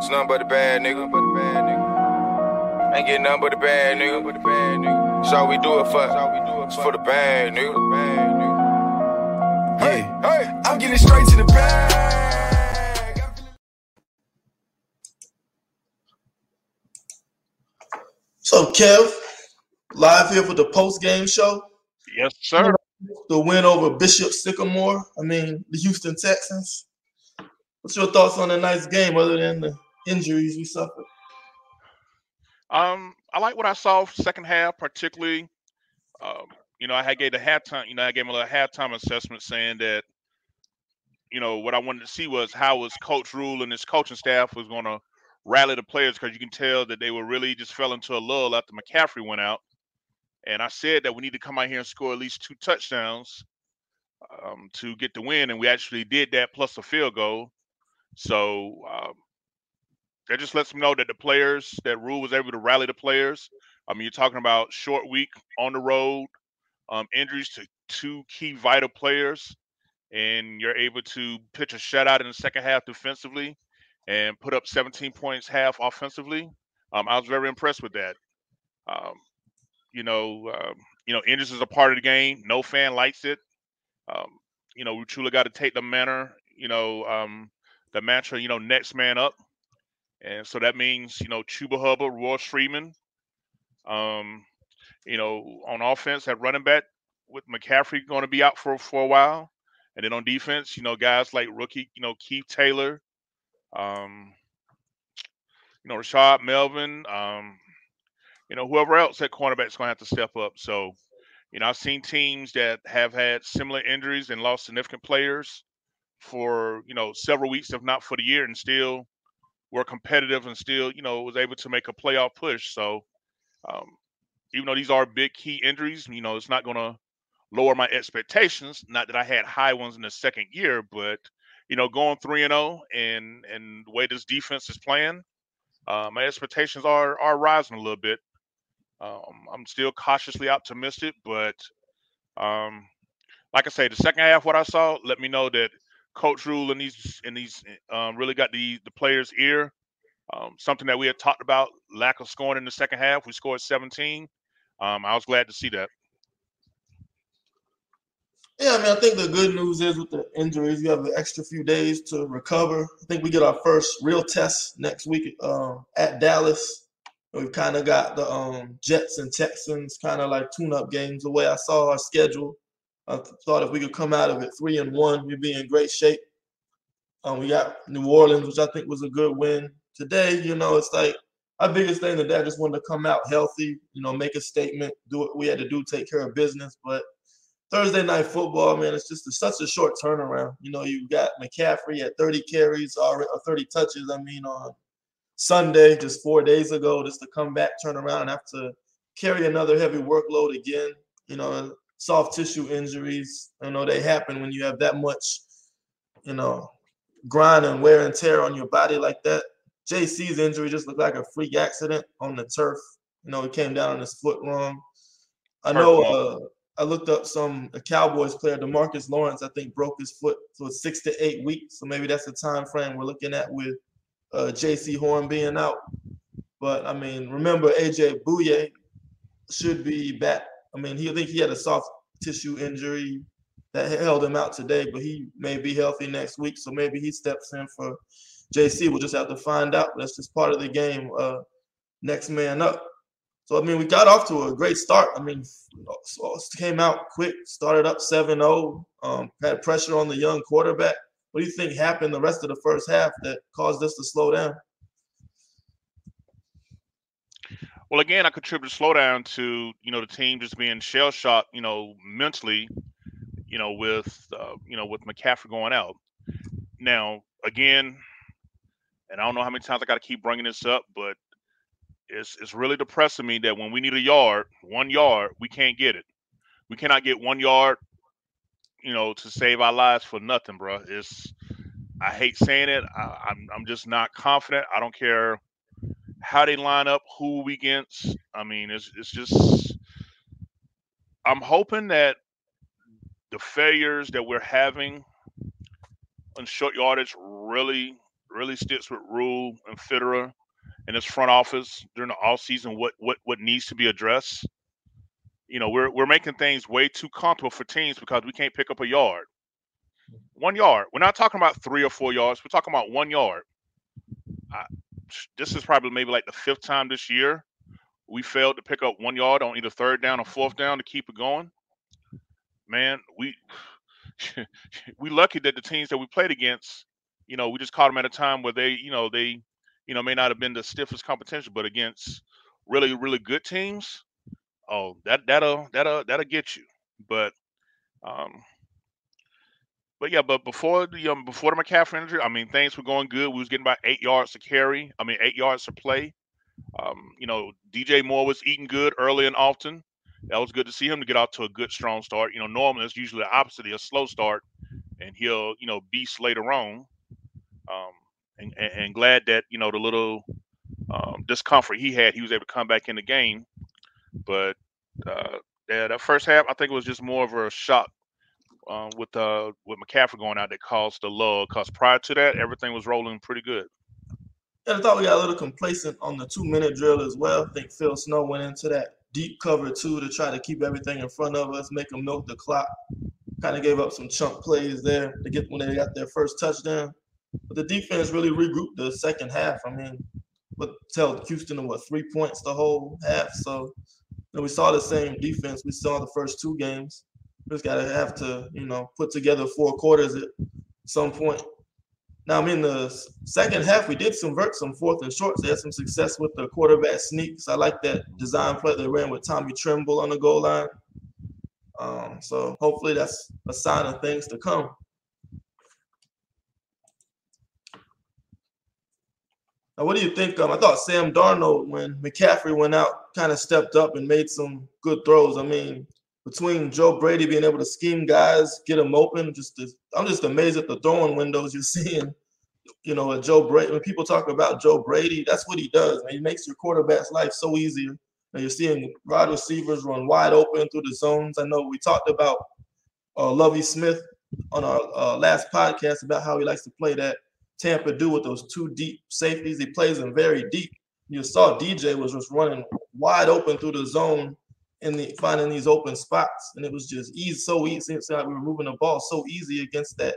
It's nothing but a bad nigga, but a bad nigga. Ain't getting nothing but a bad nigga, but a bad nigga. That's all we do it for. That's all we do it it's for the bad nigga. Bad nigga. Hey, hey, I'm getting straight to the bag. So, Kev, live here for the post game show. Yes, sir. The win over Bishop Sycamore. I mean, the Houston Texans. What's your thoughts on a nice game other than the injuries we suffered? Um, I like what I saw second half, particularly. Um, you know, I had gave the halftime. You know, I gave him a little halftime assessment saying that, you know, what I wanted to see was how was Coach Rhule and his coaching staff was going to rally the players because you can tell that they were really just fell into a lull after McCaffrey went out. And I said that we need to come out here and score at least two touchdowns um, to get the win, and we actually did that plus a field goal. So um, that just lets me know that the players that Rhule was able to rally the players. I mean, you're talking about short week on the road, um, injuries to two key vital players, and you're able to pitch a shutout in the second half defensively and put up 17 points half offensively. Um, I was very impressed with that. Um, you know, um, you know, injuries is a part of the game. No fan likes it. Um, you know, we truly got to take the manner. You know, um, the mantra. You know, next man up, and so that means you know Chuba Hubbard, Royce Freeman. Um, you know, on offense at running back with McCaffrey going to be out for for a while, and then on defense, you know, guys like rookie, you know, Keith Taylor, um, you know, Rashaan Melvin, um, you know, whoever else at cornerback is going to have to step up. So, you know, I've seen teams that have had similar injuries and lost significant players for you know several weeks, if not for the year, and still were competitive and still you know was able to make a playoff push. So, um, even though these are big key injuries, you know, it's not going to lower my expectations. Not that I had high ones in the second year, but you know, going three and zero, oh and and the way this defense is playing, uh, my expectations are are rising a little bit. Um, I'm still cautiously optimistic, but um, like I say, the second half, what I saw, let me know that Coach Rhule and these and these um, really got the the players' ear. Um, something that we had talked about, lack of scoring in the second half. We scored 17. Um, I was glad to see that. Yeah, I mean, I think the good news is with the injuries, you have an extra few days to recover. I think we get our first real test next week uh, at Dallas. We've kind of got the um, Jets and Texans kind of like tune-up games. The way I saw our schedule, I thought if we could come out of it three and one, we'd be in great shape. Um, we got New Orleans, which I think was a good win. Today, you know, it's like our biggest thing today. I just wanted to come out healthy, you know, make a statement, do what we had to do, take care of business, but – Thursday night football, man, it's just a, such a short turnaround. You know, you got McCaffrey at 30 carries or 30 touches. I mean, on Sunday, just four days ago, just to come back, turn around, and have to carry another heavy workload again. You know, soft tissue injuries. You know, they happen when you have that much, you know, grind and wear and tear on your body like that. JC's injury just looked like a freak accident on the turf. You know, he came down on his foot wrong. I know. Uh, I looked up some a Cowboys player, Demarcus Lawrence. I think broke his foot for six to eight weeks. So maybe that's the time frame we're looking at with uh, Jaycee Horn being out. But I mean, remember AJ Bouye should be back. I mean, he I think he had a soft tissue injury that held him out today, but he may be healthy next week. So maybe he steps in for JC. We'll just have to find out. That's just part of the game. Uh, next man up. So I mean, we got off to a great start. I mean, came out quick, started up 7-0, um, had pressure on the young quarterback. what do you think happened the rest of the first half that caused us to slow down? Well, again, I contribute slowdown to you know the team just being shell shocked, you know, mentally, you know, with uh, you know with McCaffrey going out. Now, again, and I don't know how many times I got to keep bringing this up, but it's it's really depressing me that when we need a yard, one yard, we can't get it. We cannot get one yard, you know, to save our lives for nothing, bro. It's I hate saying it. I, I'm I'm just not confident. I don't care how they line up, who we against. I mean, it's it's just I'm hoping that the failures that we're having on short yardage really really sticks with Rhule and Fitterer and this front office during the off season what what what needs to be addressed. You know, we're we're making things way too comfortable for teams because we can't pick up a yard. One yard. We're not talking about three or four yards. We're talking about one yard. I, this is probably maybe like the fifth time this year we failed to pick up one yard on either third down or fourth down to keep it going. Man, we we lucky that the teams that we played against, you know, we just caught them at a time where they, you know, they, you know, may not have been the stiffest competition, but against really, really good teams, oh, that that'll that'll that'll get you. But um, but yeah, but before the um, before the McCaffrey injury, I mean things were going good. We was getting about eight yards to carry. I mean eight yards to play. Um, you know, DJ Moore was eating good early and often. That was good to see him to get out to a good strong start. You know, normally it's usually the opposite, of a slow start, and he'll you know beast later on. Um, and, and, and glad that you know the little um, discomfort he had, he was able to come back in the game. But uh, yeah, that first half, I think it was just more of a shock uh, with uh, with McCaffrey going out that caused the lull. Because prior to that, everything was rolling pretty good. And I thought we got a little complacent on the two minute drill as well. I think Phil Snow went into that deep cover too to try to keep everything in front of us, make them milk the clock. Kind of gave up some chunk plays there to get when they got their first touchdown. But the defense really regrouped the second half. I mean, but tell Houston what three points the whole half. So you we saw the same defense we saw the first two games. We just gotta have to, you know, put together four quarters at some point. Now, I mean, the second half, we did convert some fourth and shorts. They had some success with the quarterback sneaks. I like that design play they ran with Tommy Tremble on the goal line. Um, so hopefully that's a sign of things to come. Now, what do you think? Um, I thought Sam Darnold, when McCaffrey went out, kind of stepped up and made some good throws. I mean, between Joe Brady being able to scheme guys, get them open, just to, I'm just amazed at the throwing windows you're seeing. You know, Joe Brady, when people talk about Joe Brady, that's what he does. Man. He makes your quarterback's life so easier. And you're seeing wide receivers run wide open through the zones. I know we talked about uh, Lovie Smith on our uh, last podcast about how he likes to play that Tampa do with those two deep safeties. He plays them very deep. You saw DJ was just running wide open through the zone and the finding these open spots, and it was just easy, so easy. Like we were moving the ball so easy against that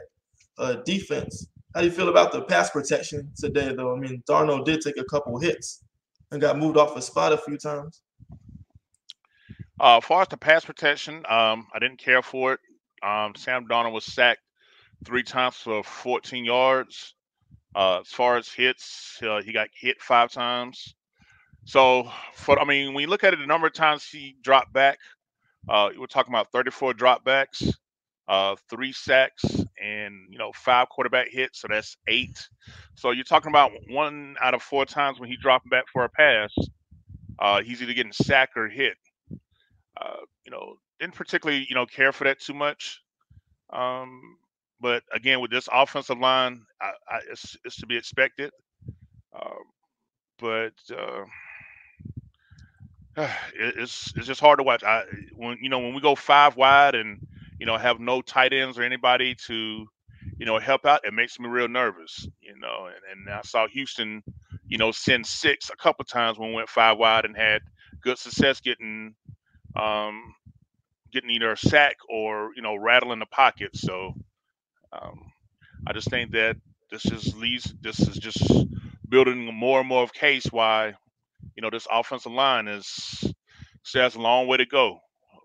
uh, defense. How do you feel about the pass protection today, though? I mean, Darnold did take a couple hits and got moved off a spot a few times. Uh, as far as the pass protection, um, I didn't care for it. Um, Sam Darnold was sacked three times for 14 yards. Uh, as far as hits, uh, he got hit five times. So, for I mean, when you look at it, the number of times he dropped back, uh, we're talking about 34 dropbacks, uh, three sacks, and you know five quarterback hits. So that's eight. So you're talking about one out of four times when he dropped back for a pass, uh, he's either getting sacked or hit. Uh, you know, didn't particularly you know care for that too much. Um, but again, with this offensive line, I, I, it's, it's, to be expected. Um, but uh, it's it's just hard to watch. I when you know when we go five wide and you know have no tight ends or anybody to you know help out, it makes me real nervous. You know, and, and I saw Houston, you know, send six a couple times when we went five wide and had good success getting um, getting either a sack or you know rattling the pocket. So um, I just think that this just leads. This is just building more and more of case why you know this offensive line is still has a long way to go,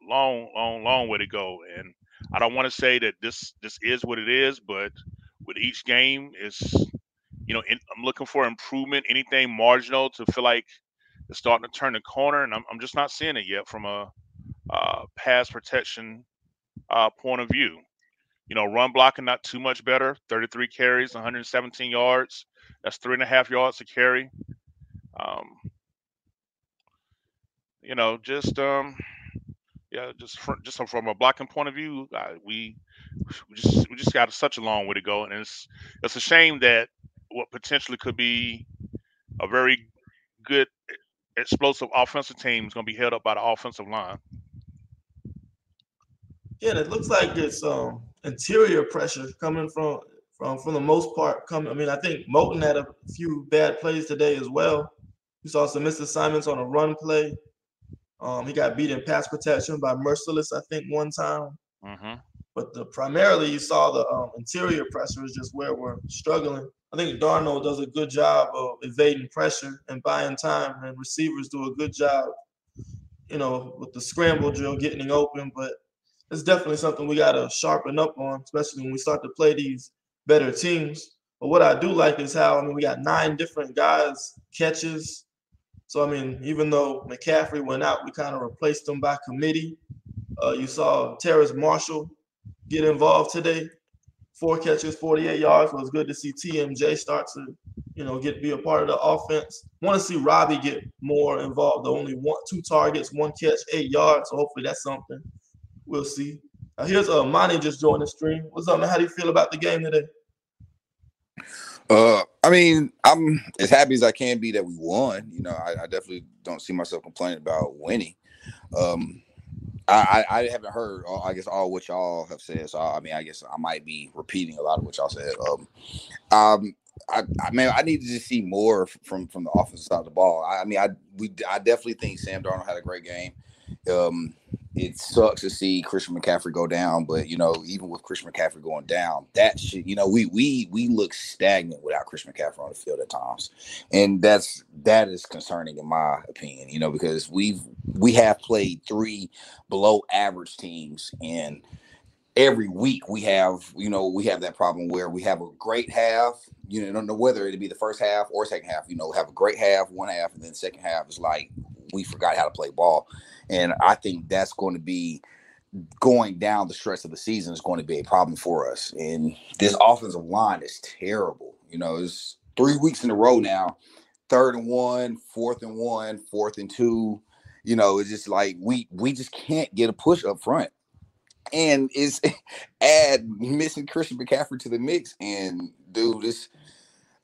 long, long, long way to go. And I don't want to say that this this is what it is, but with each game is, you know, in, I'm looking for improvement, anything marginal to feel like it's starting to turn the corner, and I'm, I'm just not seeing it yet from a uh, pass protection uh, point of view. You know, run blocking not too much better. 33 carries, 117 yards. That's three and a half yards to carry. Um, you know, just um, yeah, just from, just from a blocking point of view, we we just we just got such a long way to go, and it's it's a shame that what potentially could be a very good explosive offensive team is going to be held up by the offensive line. Yeah, it looks like it's um interior pressure coming from from from the most part. Coming, I mean, I think Moton had a few bad plays today as well. We saw some missed assignments on a run play. Um, he got beat in pass protection by Mercilus, I think, one time. Mm-hmm. But the primarily you saw the um, interior pressure is just where we're struggling. I think Darnold does a good job of evading pressure and buying time, and receivers do a good job, you know, with the scramble drill getting open. But it's definitely something we got to sharpen up on, especially when we start to play these better teams. But what I do like is how I mean we got nine different guys catches. So I mean, even though McCaffrey went out, we kind of replaced them by committee. Uh, you saw Terrace Marshall get involved today. Four catches, 48 yards. It was good to see TMJ start to, you know, get be a part of the offense. Want to see Robbie get more involved. The only one, two targets, one catch, eight yards. So hopefully that's something We'll see. Uh, here's uh, Monty just joined the stream. What's up, man? How do you feel about the game today? Uh, I mean, I'm as happy as I can be that we won. You know, I, I definitely don't see myself complaining about winning. Um, I, I, I haven't heard, all, I guess, all what y'all have said. So I mean, I guess I might be repeating a lot of what y'all said. Um, um, I, I mean, I needed to see more from from the offensive side of the ball. I, I mean, I we I definitely think Sam Darnold had a great game. Um, it sucks to see Christian McCaffrey go down, but you know, even with Christian McCaffrey going down, that shit, you know, we we we look stagnant without Christian McCaffrey on the field at times, and that's that is concerning in my opinion. You know, because we've we have played three below average teams, and every week we have you know we have that problem where we have a great half. You know, don't know whether it'd be the first half or second half. You know, have a great half, one half, and then second half is like we forgot how to play ball. And I think that's going to be going down the stretch of the season is going to be a problem for us. And this offensive line is terrible. You know, it's three weeks in a row now, third and one, fourth and one, fourth and two. You know, it's just like we we just can't get a push up front. And is add missing Christian McCaffrey to the mix. And dude, this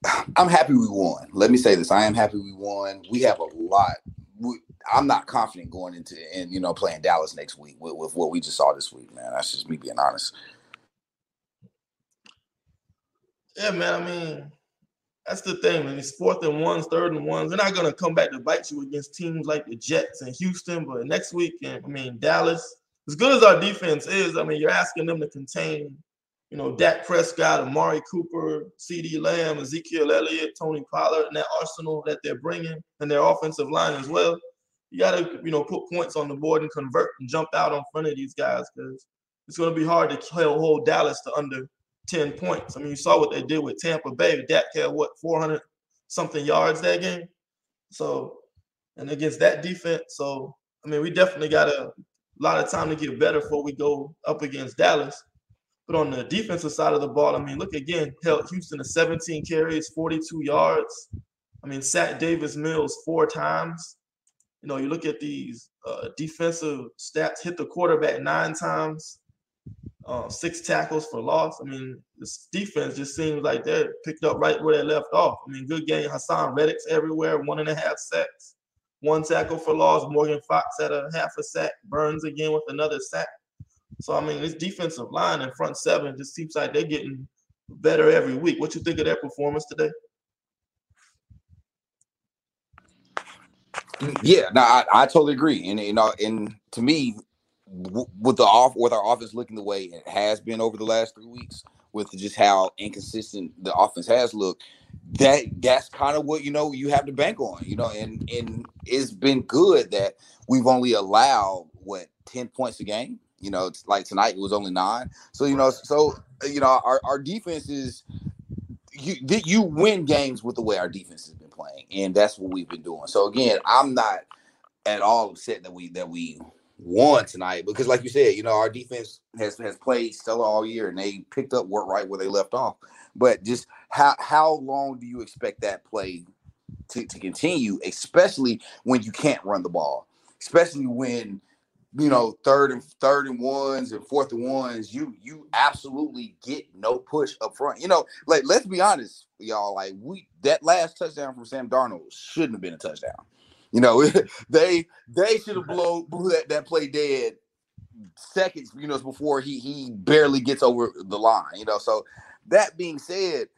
I'm happy we won. Let me say this. I am happy we won. We have a lot we, I'm not confident going into and you know playing Dallas next week with, with what we just saw this week, man. That's just me being honest. Yeah, man. I mean, that's the thing, man. It's fourth and ones, third and ones. They're not gonna come back to bite you against teams like the Jets and Houston, but next week, I mean, Dallas. As good as our defense is, I mean, you're asking them to contain, you know, Dak Prescott, Amari Cooper, CeeDee Lamb, Ezekiel Elliott, Tony Pollard, and that arsenal that they're bringing, and their offensive line as well you got to you know put points on the board and convert and jump out on front of these guys because it's going to be hard to hold Dallas to under 10 points. I mean, you saw what they did with Tampa Bay. Dak had what 400 something yards that game. So, and against that defense, so I mean, we definitely got a lot of time to get better before we go up against Dallas. But on the defensive side of the ball, I mean, look again, held Houston to 17 carries, 42 yards. I mean, sat Davis Mills four times. You know, you look at these uh, defensive stats, hit the quarterback nine times, uh, six tackles for loss. I mean, this defense just seems like they're picked up right where they left off. I mean, good game. Haason Reddick's everywhere, one and a half sacks, one tackle for loss. Morgan Fox had a half a sack. Burns again with another sack. So I mean, this defensive line and front seven just seems like they're getting better every week. What you think of their performance today? Yeah, no, I, I totally agree, and you know, and to me, with the off with our offense looking the way it has been over the last three weeks, with just how inconsistent the offense has looked, that that's kind of what you know you have to bank on, you know, and and it's been good that we've only allowed what ten points a game, You know, it's like tonight it was only nine. So you know, so you know, our, our defense is you you win games with the way our defense has been playing, and that's what we've been doing. So again, I'm not at all upset that we that we won tonight because, like you said, you know, our defense has has played stellar all year, and they picked up work right where they left off. But just how how long do you expect that play to, to continue, especially when you can't run the ball, especially when you know third and third and ones and fourth and ones, you you absolutely get no push up front. You know, like let's be honest, y'all. Like we that last touchdown from Sam Darnold shouldn't have been a touchdown. You know, they they should have blow blew that, that play dead seconds, you know, before he he barely gets over the line. You know, so that being said,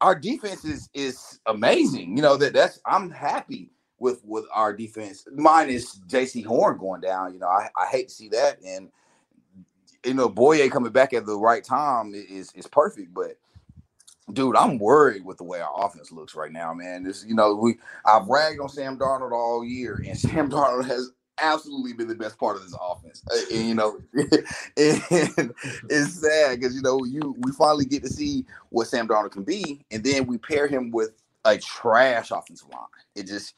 our defense is is amazing. You know that that's I'm happy with with our defense. Mine is Jaycee Horn going down. You know, I, I hate to see that, and you know, Bouye coming back at the right time is is perfect. But dude, I'm worried with the way our offense looks right now, man. This, you know, we I've ragged on Sam Darnold all year, and Sam Darnold has absolutely been the best part of this offense. And, you know, and it's sad because you know you we finally get to see what Sam Darnold can be, and then we pair him with a trash offensive line. It just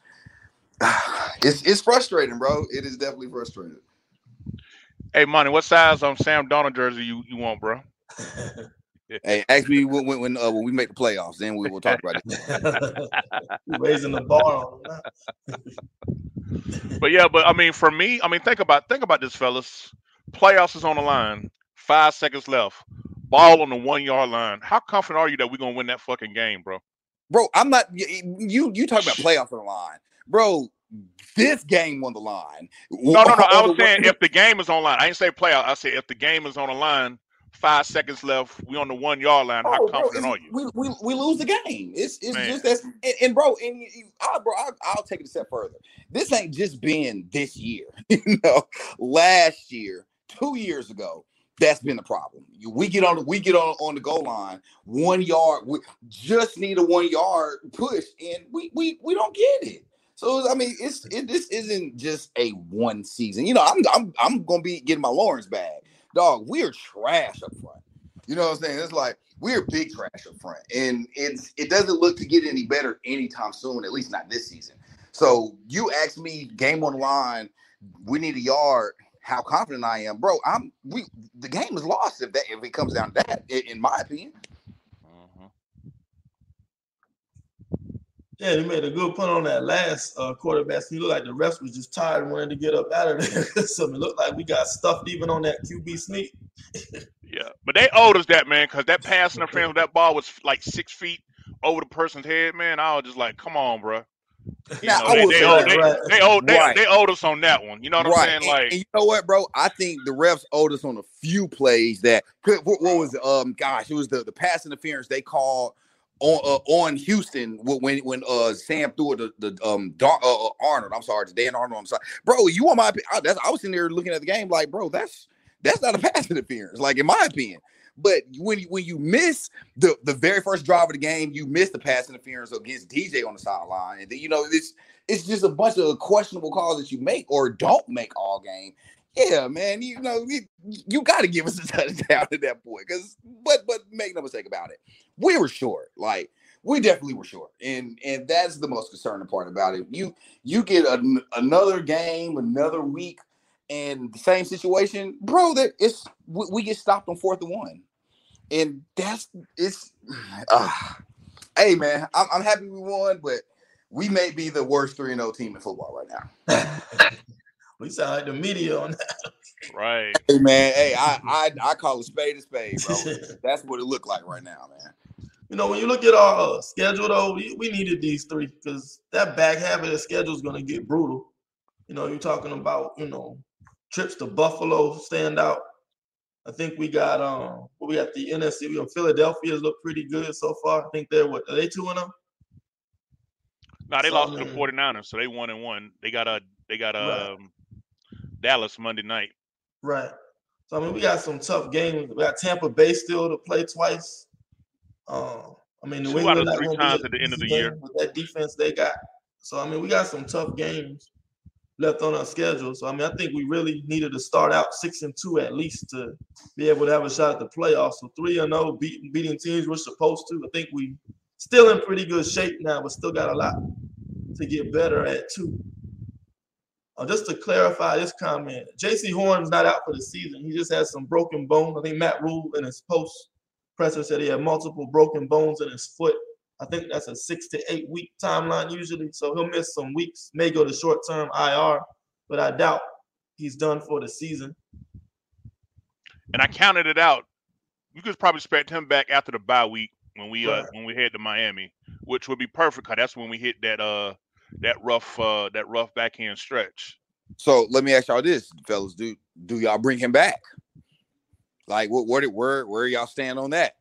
it's it's frustrating, bro. It is definitely frustrating. Hey, money, what size on Sam Donald jersey you, you want, bro? Hey, actually, when when uh, when we make the playoffs, then we will talk about it. Raising the bar. but yeah, but I mean, for me, I mean, think about think about this, fellas. Playoffs is on the line. Five seconds left. Ball on the one yard line. How confident are you that we're gonna win that fucking game, bro? Bro, I'm not. You you talk about playoffs on the line, bro. This game on the line. No, no, no. I was saying if the game is on line. I didn't say playoff. I said if the game is on the line five seconds left. We on the one yard line. How oh, confident bro, are you? We, we, we lose the game. It's it's Man. just that. And, and, bro, and you, I, bro, I, I'll take it a step further. This ain't just been this year. you know, last year, two years ago, that's been the problem. We get on the we get on on the goal line, one yard. We just need a one yard push, and we we we don't get it. So I mean, it's it, this isn't just a one season. You know, I'm I'm I'm gonna be getting my Lawrence bag dog, we're trash up front. You know what I'm saying? It's like we're big trash up front, and it's it doesn't look to get any better anytime soon. At least not this season. So you ask me, game on the line, we need a yard. How confident I am, bro? I'm we the game is lost if that if it comes down to that, in my opinion. Yeah, he made a good point on that last uh, quarterback. He looked like the refs was just tired and wanted to get up out of there. so it looked like we got stuffed even on that QB sneak. yeah, but they owed us that, man, because that pass interference with that ball was like six feet over the person's head, man. I was just like, come on, bro. You know, they, they, owed, they, right. they, owed, they, right. they, owed us on that one. You know what right. I'm saying? Like, and, and you know what, bro? I think the refs owed us on a few plays that. What, what was it? Um, gosh, it was the the pass interference they called on uh, on Houston when when uh Sam threw it the, the um uh, uh, Arnold. I'm sorry, Dan Arnold. I'm sorry, bro. You want my? I, that's, I was sitting there looking at the game like, bro, that's that's not a pass interference, like in my opinion. But when you, when you miss the the very first drive of the game, you miss the pass interference against DJ on the sideline, and then you know it's it's just a bunch of questionable calls that you make or don't make all game yeah, man, you know, you, got to give us a touchdown at that point. Because, but, but make no mistake about it, we were short. Like we definitely were short, and and that's the most concerning part about it. You you get a, another game, another week, and the same situation, bro. That it's we, we, get stopped on fourth and one, and that's it's. Uh, hey, man, I'm, I'm happy we won, but we may be the worst three and zero oh team in football right now. We sound like the media on that. Right. Hey man, hey, I I, I call it spade a spade, bro. That's what it looked like right now, man. You know, when you look at our uh, schedule, though, we, we needed these three because that back half of the schedule is going to get brutal. You know, you're talking about, you know, trips to Buffalo stand out. I think we got um we got the NFC. We got Philadelphia's look pretty good so far. I think they're what are they two and them? No, they so, lost to the 49ers, so they one and one. They got a they got a right. um, Dallas Monday night. Right. So I mean, we got some tough games. We got Tampa Bay still to play twice. Um, I mean, New Two England out three times at the end of the year with that defense they got. So I mean, we got some tough games. left on our schedule. So I mean, I think we really needed to start out six and two at least to be able to have a shot at the playoffs. So three and zero, oh, beating beating teams we're supposed to. I think we still in pretty good shape now, but still got a lot to get better at too. Uh, just to clarify this comment, J.C. Horn's not out for the season. He just has some broken bones. I think Matt Rhule in his post presser said he had multiple broken bones in his foot. I think that's a six to eight week timeline usually. So he'll miss some weeks, may go to short term IR, but I doubt he's done for the season. And I counted it out. You could probably expect him back after the bye week when we uh, right. uh when we head to Miami, which would be perfect because that's when we hit that uh that rough uh that rough backhand stretch. So let me ask y'all this, fellas. Do do y'all bring him back? Like what where where where y'all stand on that?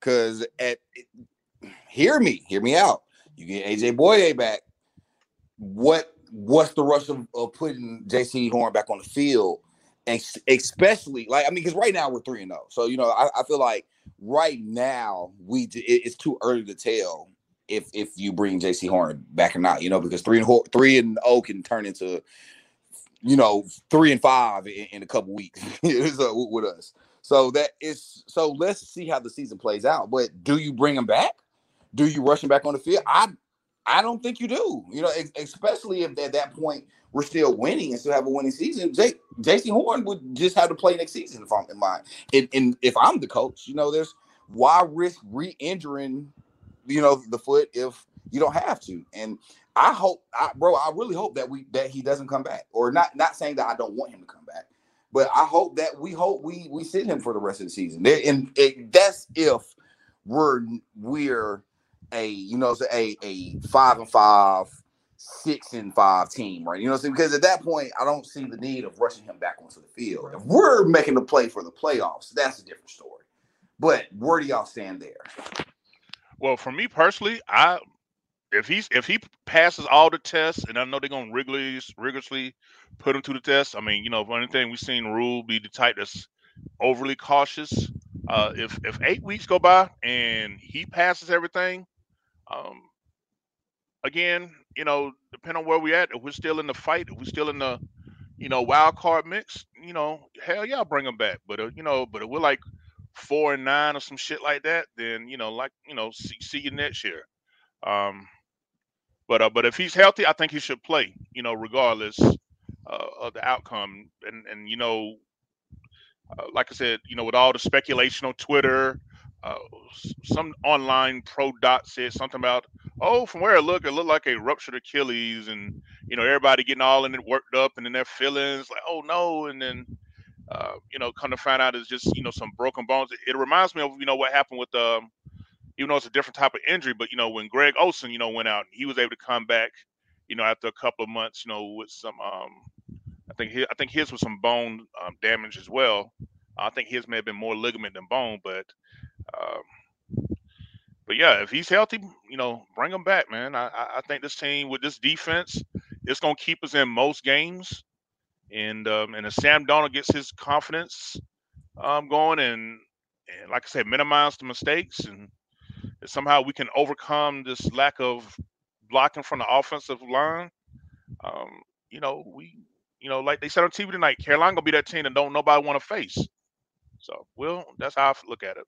Cause at hear me, hear me out. You get AJ Bouye back. What what's the rush of, of putting Jaycee Horn back on the field? And especially like I mean, because right now we're three and zero, oh. so you know I, I, feel like right now we it's too early to tell if if you bring J.C. Horn back or not, you know, because three and three and oh can turn into you know three and five in, in a couple weeks so, with us. So that is so let's see how the season plays out. But do you bring him back? do you rush him back on the field? I I don't think you do. You know, especially if at that point we're still winning and still have a winning season. J- Jaycee Horn would just have to play next season if I'm in mind. And, and if I'm the coach, you know, there's why risk re-injuring, you know, the foot if you don't have to. And I hope, I, bro, I really hope that we that he doesn't come back. Or not not saying that I don't want him to come back, but I hope that we hope we we sit him for the rest of the season. And it, that's if we're we're a you know a a five and five, six and five team, right? You know, i'm saying because at that point, I don't see the need of rushing him back onto the field. If we're making the play for the playoffs, that's a different story. But where do y'all stand there? Well, for me personally, I if he's if he passes all the tests, and I know they're gonna rigorously rigorously put him to the test. I mean, you know, if anything we've seen Rhule be the type that's overly cautious. Uh, if if eight weeks go by and he passes everything, um, again, you know, depending on where we're at, if we're still in the fight, if we're still in the, you know, wild card mix, you know, hell yeah, I'll bring him back. But uh, you know, but we're like four and nine or some shit like that, then you know, like you know, see, see you next year. Um, but uh, but if he's healthy, I think he should play. You know, regardless uh, of the outcome. And and you know, uh, like I said, you know, with all the speculation on Twitter, uh, some online pro dot said something about, oh, from where it looked, it looked like a ruptured Achilles, and you know everybody getting all in it worked up, and then their feelings like, oh no, and then uh, you know, come to find out it's just you know some broken bones. It, reminds me of you know what happened with um, even though it's a different type of injury, but you know when Greg Olsen you know went out, he was able to come back, you know, after a couple of months, you know, with some um, I think his, I think his was some bone um, damage as well. I think his may have been more ligament than bone, but um, but yeah, if he's healthy, you know, bring him back, man. I, I think this team with this defense, it's gonna keep us in most games. And um, and if Sam Donald gets his confidence um, going and and like I said, minimize the mistakes and somehow we can overcome this lack of blocking from the offensive line. Um, you know, we you know, like they said on TV tonight, Carolina gonna be that team that don't nobody want to face. So, well, that's how I look at it.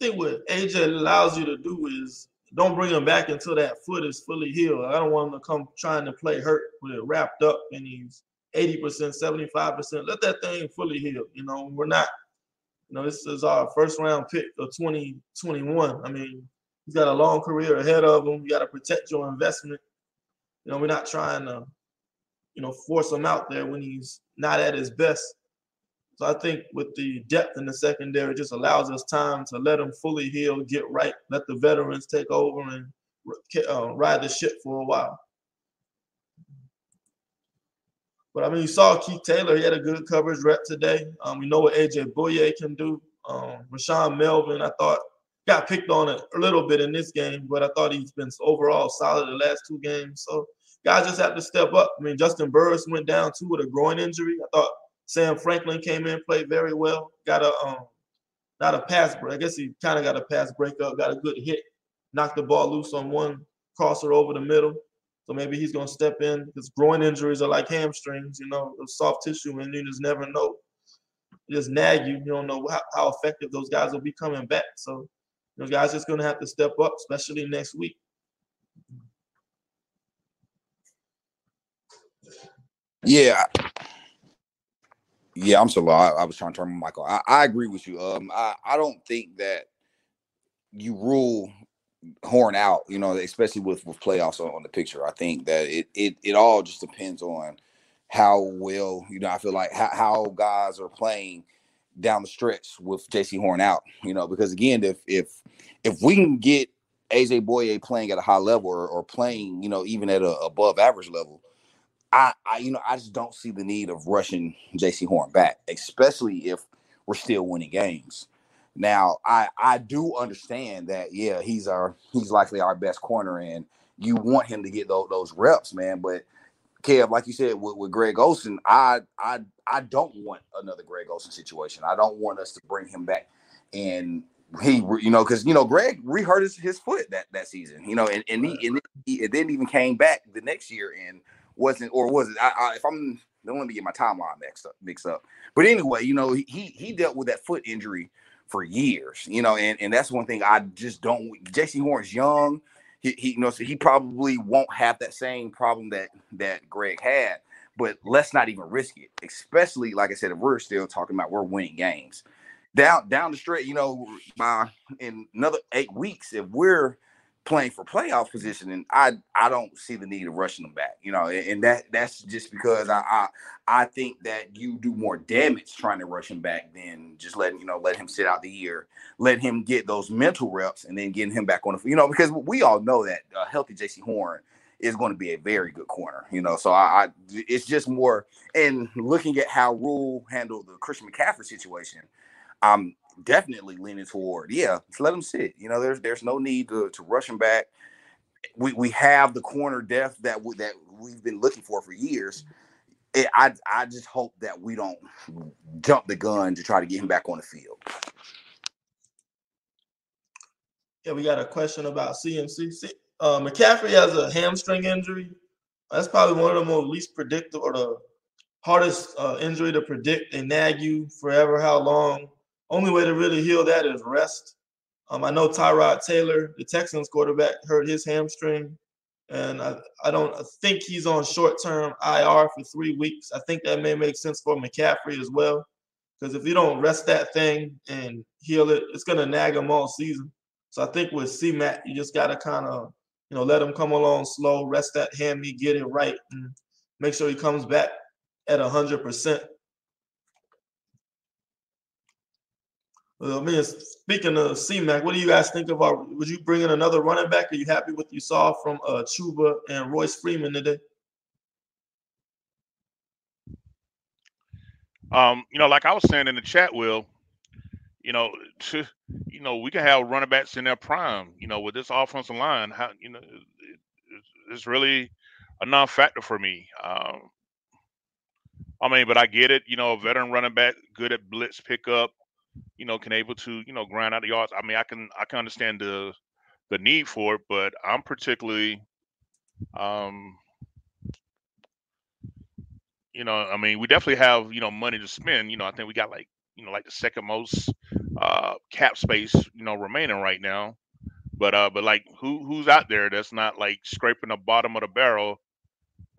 I think what AJ allows you to do is don't bring him back until that foot is fully healed. I don't want him to come trying to play hurt with it wrapped up and he's 80%, 75%. Let that thing fully heal. You know, we're not, you know, this is our first round pick of 2021. I mean, he's got a long career ahead of him. You got to protect your investment. You know, we're not trying to, you know, force him out there when he's not at his best. So I think with the depth in the secondary, just allows us time to let him fully heal, get right, let the veterans take over and uh, ride the ship for a while. But I mean, you saw Keith Taylor; he had a good coverage rep today. Um, we know what AJ Bouye can do. Um, Rashaan Melvin, I thought, got picked on a, a little bit in this game, but I thought he's been overall solid the last two games. So guys just have to step up. I mean, Juston Burris went down too with a groin injury. I thought Sam Franklin came in, played very well. Got a um, not a pass break. I guess he kind of got a pass breakup. Got a good hit. Knocked the ball loose on one crosser over the middle. So maybe he's going to step in because groin injuries are like hamstrings, you know, soft tissue, and you just never know. just nag you. You don't know how, how effective those guys will be coming back. So those guys just going to have to step up, especially next week. Yeah. Yeah, I'm so low. I, I, was trying to turn my mic on. I, I agree with you. Um, I, I don't think that you rule Horn out, you know, especially with with playoffs on, on the picture. I think that it it it all just depends on how well, you know, I feel like how, how guys are playing down the stretch with J.C. Horn out, you know, because again, if if if we can get AJ Bouye playing at a high level or, or playing, you know, even at a above average level, I, I you know, I just don't see the need of rushing J.C. Horn back, especially if we're still winning games. Now, I I do understand that yeah, he's our he's likely our best corner, and you want him to get those, those reps, man. But Kev, like you said with, with Greg Olsen, I I I don't want another Greg Olsen situation. I don't want us to bring him back and he you know because you know Greg rehurt his, his foot that that season, you know, and and he and he, it then even came back the next year and wasn't or was it? I, I, if I'm don't let me get my timeline mixed up mixed up. But anyway, you know, he he dealt with that foot injury for years, you know, and, and that's one thing I just don't. Jaycee Horn's young. He, he you know so he probably won't have that same problem that that Greg had. But let's not even risk it, especially like I said, if we're still talking about we're winning games down down the stretch. You know, by in another eight weeks, if we're playing for playoff position, and I I don't see the need of rushing them back. You know, and that that's just because I I, I think that you do more damage trying to rush him back than just letting you know let him sit out the year, let him get those mental reps, and then getting him back on the you know because we all know that a healthy Jaycee Horn is going to be a very good corner. You know, so I, I it's just more and looking at how Rhule handled the Christian McCaffrey situation. I'm definitely leaning toward, yeah, let him sit. You know, there's there's no need to, to rush him back. We we have the corner depth that we, that we've been looking for for years. It, I I just hope that we don't jump the gun to try to get him back on the field. Yeah, we got a question about CMC. Uh, McCaffrey has a hamstring injury. That's probably one of the most least predictable or the hardest uh, injury to predict and nag you forever how long only way to really heal that is rest. Um, I know Tyrod Taylor, the Texans quarterback, hurt his hamstring, and I, I don't I think he's on short term IR for three weeks. I think that may make sense for McCaffrey as well, because if you don't rest that thing and heal it, it's gonna nag him all season. So I think with CMAC, you just gotta kind of you know let him come along slow, rest that hammy, get it right, and make sure he comes back at hundred percent I mean, speaking of CMAC, what do you guys think of our? Would you bring in another running back? Are you happy with what you saw from uh, Chuba and Royce Freeman today? Um, you know, like I was saying in the chat, Will, you know, to, you know, we can have running backs in their prime. You know, with this offensive line, how you know, it, it's really a non-factor for me. Um, I mean, but I get it. You know, a veteran running back, good at blitz pickup you know, can able to, you know, grind out the yards. I mean, I can I can understand the the need for it, but I'm particularly um you know, I mean, we definitely have, you know, money to spend. You know, I think we got like, you know, like the second most uh cap space, you know, remaining right now. But uh but like who who's out there that's not like scraping the bottom of the barrel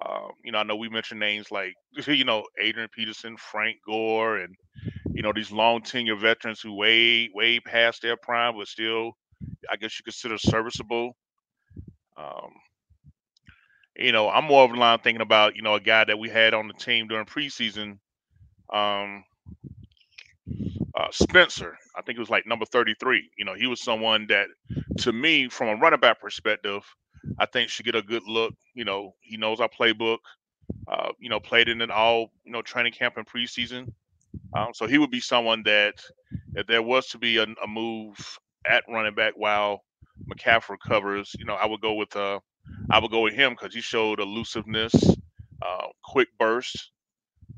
um, you know, I know we mentioned names like, you know, Adrian Peterson, Frank Gore, and you know these long tenure veterans who way way past their prime, but still, I guess you consider serviceable. Um, you know, I'm more of the line thinking about you know a guy that we had on the team during preseason, um, uh, Spencer. I think it was like number 33. You know, he was someone that, to me, from a running back perspective, I think should get a good look. You know, he knows our playbook. Uh, you know, played in an all you know training camp and preseason. Um, so he would be someone that, if there was to be a, a move at running back while McCaffrey covers, you know, I would go with uh, I would go with him because he showed elusiveness, uh, quick burst.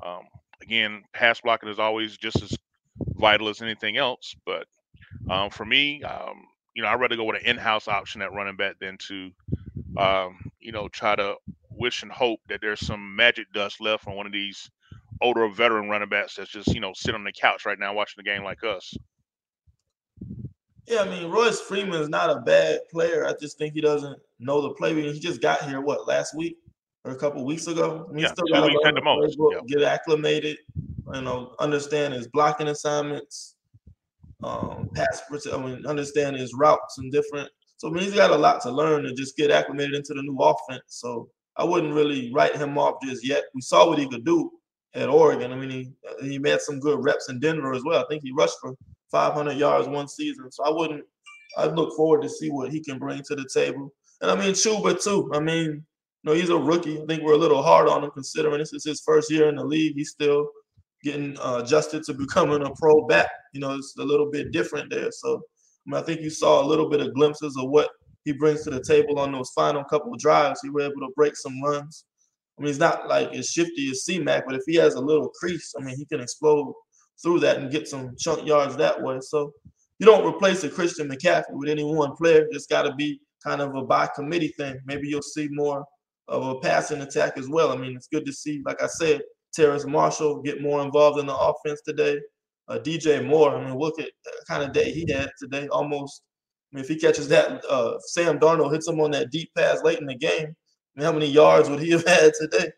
Um, again, pass blocking is always just as vital as anything else. But um, for me, um, you know, I'd rather go with an in-house option at running back than to, um, you know, try to wish and hope that there's some magic dust left on one of these older veteran running backs that's just you know sit on the couch right now watching the game like us. Yeah, I mean Royce Freeman is not a bad player. I just think he doesn't know the play. He just got here what last week or a couple weeks ago. I mean, yeah, still got to learn the most. Playbook, Get acclimated. You know, understand his blocking assignments, um, pass. I mean, understand his routes and different. So I mean, he's got a lot to learn and just get acclimated into the new offense. So I wouldn't really write him off just yet. We saw what he could do at Oregon. I mean, he he made some good reps in Denver as well. I think he rushed for 500 yards one season. So I wouldn't. I look forward to see what he can bring to the table. And I mean, Chuba too. I mean, you know, he's a rookie. I think we're a little hard on him considering this is his first year in the league. He's still getting uh, adjusted to becoming a pro back. You know, it's a little bit different there. So I, mean, I think you saw a little bit of glimpses of what he brings to the table on those final couple drives. He was able to break some runs. I mean, he's not like as shifty as C-Mac, but if he has a little crease, I mean, he can explode through that and get some chunk yards that way. So you don't replace a Christian McCaffrey with any one player. It's got to be kind of a by committee thing. Maybe you'll see more of a passing attack as well. I mean, it's good to see, like I said, Terrace Marshall get more involved in the offense today. Uh, DJ Moore, I mean, look at the kind of day he had today. Almost, I mean, if he catches that, uh, Sam Darnold hits him on that deep pass late in the game. How many yards would he have had today?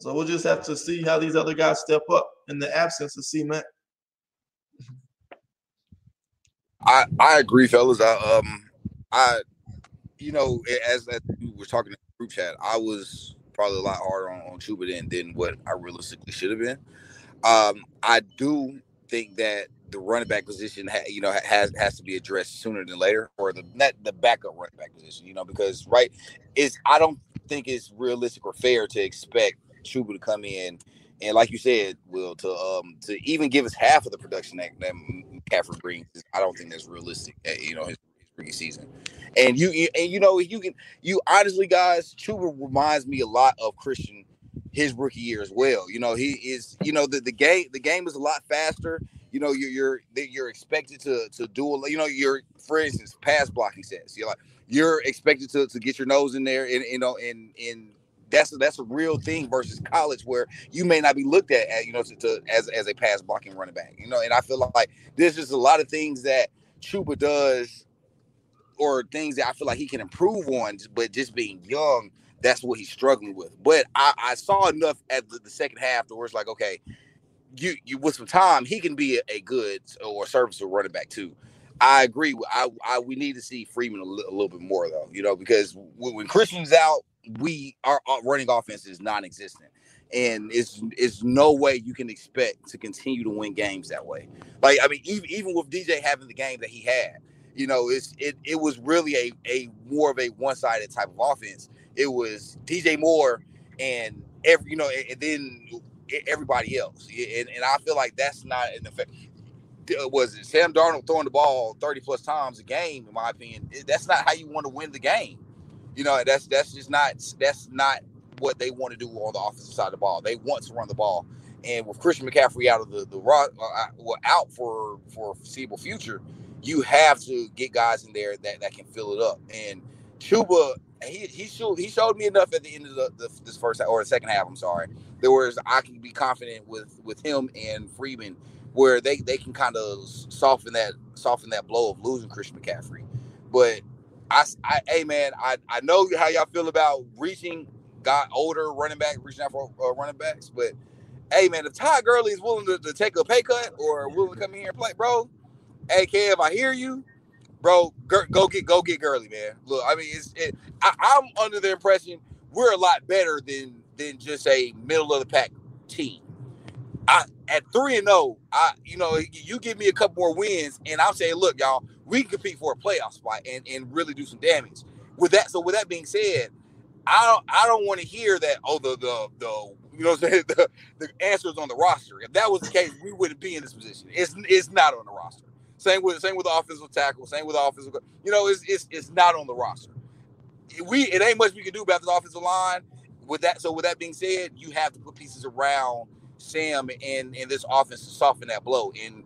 So we'll just have to see how these other guys step up in the absence of C Mac. I I agree, fellas. I um I you know as we were talking in the group chat, I was probably a lot harder on, on Chuba than than what I realistically should have been. Um, I do think that the running back position, ha, you know, has has to be addressed sooner than later, or the not the backup running back position, you know, because right is I don't think it's realistic or fair to expect Chuba to come in and like you said, Will, to um to even give us half of the production that, that McCaffrey brings, I don't think that's realistic. At, you know, his, his rookie season, and you, you and you know you can you honestly guys, Chuba reminds me a lot of Christian his rookie year as well. You know, he is you know the, the game the game is a lot faster. You know, you're you're you're expected to to do a you know you're for instance pass blocking sets. You're like you're expected to, to get your nose in there and you know in in that's a, that's a real thing versus college where you may not be looked at, at you know to, to, as as a pass blocking running back. You know, and I feel like there's just a lot of things that Chuba does or things that I feel like he can improve on, but just being young, that's what he's struggling with. But I, I saw enough at the, the, second half to where it's like, okay, you you with some time, he can be a, a good or serviceable running back too. I agree. I, I we need to see Freeman a, li- a little bit more though, you know, because when, when Christian's out, we our, our running offense is non-existent and it's it's no way you can expect to continue to win games that way. Like I mean, even even with DJ having the game that he had, you know, it's it it was really a a more of a one sided type of offense. It was DJ Moore and every you know, and then everybody else, and, and I feel like that's not an effect. Was it Sam Darnold throwing the ball thirty plus times a game? In my opinion, that's not how you want to win the game. You know, that's that's just not that's not what they want to do on the offensive side of the ball. They want to run the ball, and with Christian McCaffrey out of the the uh, uh, well, out for for foreseeable future, you have to get guys in there that, that can fill it up. And Chuba, he he showed he showed me enough at the end of the, the this first or the second half. I'm sorry. There was I can be confident with with him and Freeman where they they can kind of soften that soften that blow of losing Christian McCaffrey. But I, I, hey man, I, I know how y'all feel about reaching, got older running back, reaching out for uh, running backs, but hey man, if Todd Gurley is willing to, to, take a pay cut or willing to come in here and play, bro, hey Kev, I hear you, bro. go get go get Gurley, man. Look, I mean, it's it, I, I'm under the impression we're a lot better than than just a middle of the pack team. I at three and zero, oh, I you know you give me a couple more wins, and I'm saying, look, y'all, we can compete for a playoff spot and and really do some damage. With that, so with that being said, I don't I don't want to hear that. Oh, the the the you know what I'm saying the the answers on the roster. If that was the case, we wouldn't be in this position. It's it's not on the roster. Same with same with offensive tackle. Same with offensive. You know, it's it's it's not on the roster. We it ain't much we can do about the offensive line. With that, so with that being said, you have to put pieces around Sam and in this offense to soften that blow. And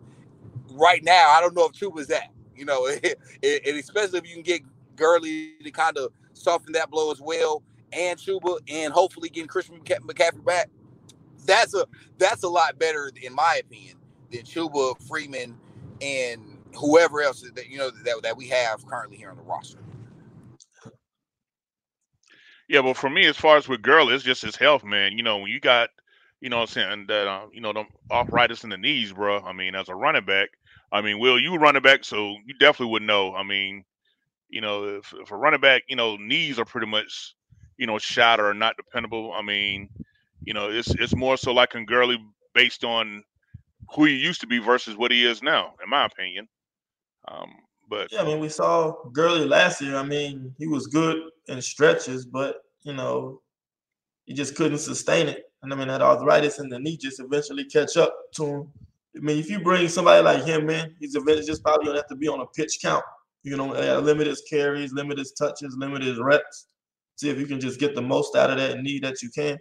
right now, I don't know if Chuba is that. You know, and especially if you can get Gurley to kind of soften that blow as well, and Chuba, and hopefully getting Christian McCaffrey back. That's a that's a lot better, in my opinion, than Chuba, Freeman, and whoever else that you know that, that we have currently here on the roster. Yeah, but for me, as far as with Gurley, it's just his health, man. You know, when you got, you know, what I'm saying that, uh, you know, the arthritis in the knees, bro. I mean, as a running back, I mean, Will, you running back, so you definitely would know. I mean, you know, if, if a running back, you know, knees are pretty much, you know, shot or not dependable. I mean, you know, it's it's more so like in Gurley based on who he used to be versus what he is now, in my opinion. Um, but yeah, I mean, we saw Gurley last year. I mean, he was good in stretches, but you know, he just couldn't sustain it. And I mean, that arthritis in the knee just eventually catch up to him. I mean, if you bring somebody like him man, he's eventually just probably gonna have to be on a pitch count. You know, limit his carries, limit his touches, limit his reps. See if you can just get the most out of that knee that you can.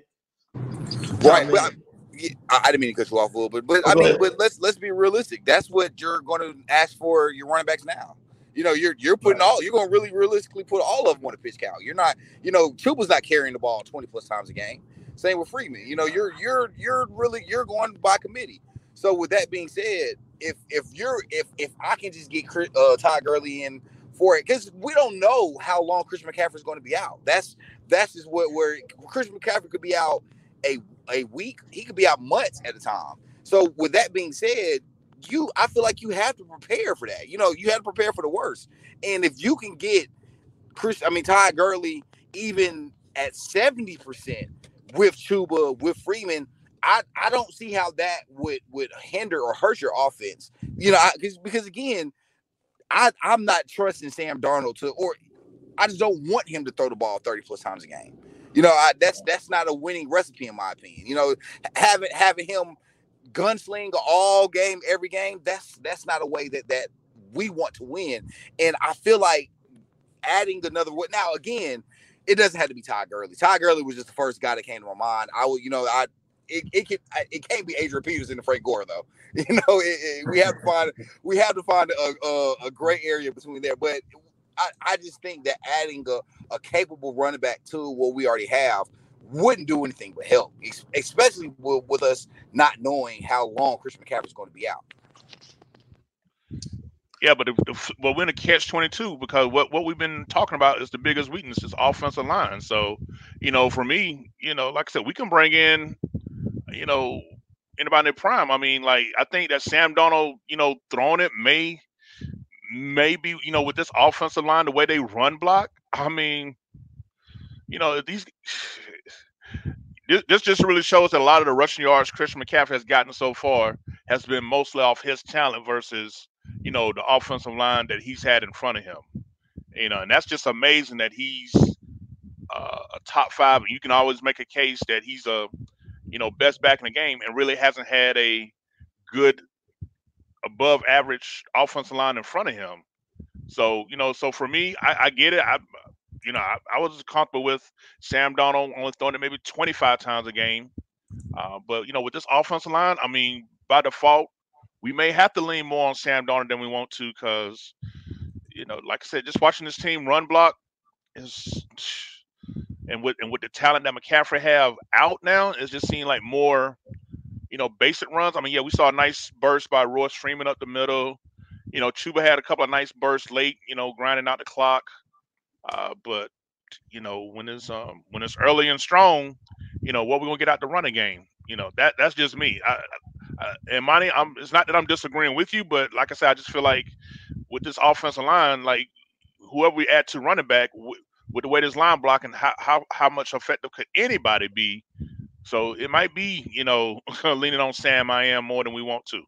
Right. I, mean, I, I, didn't mean to cut you off a little bit, but oh, I mean, but let's let's be realistic. That's what you're going to ask for your running backs now. You know, you're you're putting all you're going to really realistically put all of them on a pitch count. You're not, you know, Chuba's not carrying the ball 20 plus times a game. Same with Freeman. You know, you're you're you're really you're going by committee. So with that being said, if if you're if if I can just get uh, Todd Gurley in for it, because we don't know how long Christian McCaffrey is going to be out. That's that's just what where Christian McCaffrey could be out a a week, he could be out months at a time. So with that being said, you I feel like you have to prepare for that. You know, you have to prepare for the worst. And if you can get Chris, I mean Todd Gurley even at 70% with Chuba, with Freeman, I, I don't see how that would would hinder or hurt your offense. You know, because because again, I I'm not trusting Sam Darnold to or I just don't want him to throw the ball 30 plus times a game. You know, I, that's that's not a winning recipe in my opinion. You know, having having him gunsling all game, every game, that's that's not a way that that we want to win. And I feel like adding another now again, it doesn't have to be Todd Gurley. Todd Gurley was just the first guy that came to my mind. I will, you know, I it, it can it can't be Adrian Peterson and the Frank Gore though. You know, it, it, we have to find we have to find a, a, a gray area between there. But I, I just think that adding a, a capable running back to what we already have wouldn't do anything but help, especially with, with us not knowing how long Christian McCaffrey is going to be out. Yeah, but if, well, we're in a catch twenty two because what, what we've been talking about is the biggest weakness is offensive line. So, you know, for me, you know, like I said, we can bring in, you know, anybody in prime. I mean, like I think that Sam Darnold, you know, throwing it may maybe you know with this offensive line, the way they run block. I mean, you know these. This just really shows that a lot of the rushing yards Christian McCaffrey has gotten so far has been mostly off his talent versus, you know, the offensive line that he's had in front of him. You know, and that's just amazing that he's uh, a top five. You can always make a case that he's a, you know, best back in the game and really hasn't had a good above average offensive line in front of him. So, you know, so for me, I, I get it. I, you know, I, I, was comfortable with Sam Darnold only throwing it maybe 25 times a game. Uh, but, you know, with this offensive line, I mean, by default, we may have to lean more on Sam Darnold than we want to because, you know, like I said, just watching this team run block is, and with and with the talent that McCaffrey have out now, it's just seeing like more you know, basic runs. I mean, yeah, we saw a nice burst by Royce Freeman up the middle. You know, Chuba had a couple of nice bursts late, you know, grinding out the clock. Uh, but you know, when it's um when it's early and strong, you know, what we gonna get out the running game? You know, that that's just me. I, I, and Monty, I'm it's not that I'm disagreeing with you, but like I said, I just feel like with this offensive line, like whoever we add to running back, with, with the way this line blocking, how how how much effective could anybody be so it might be, you know, leaning on Sam I am more than we want to.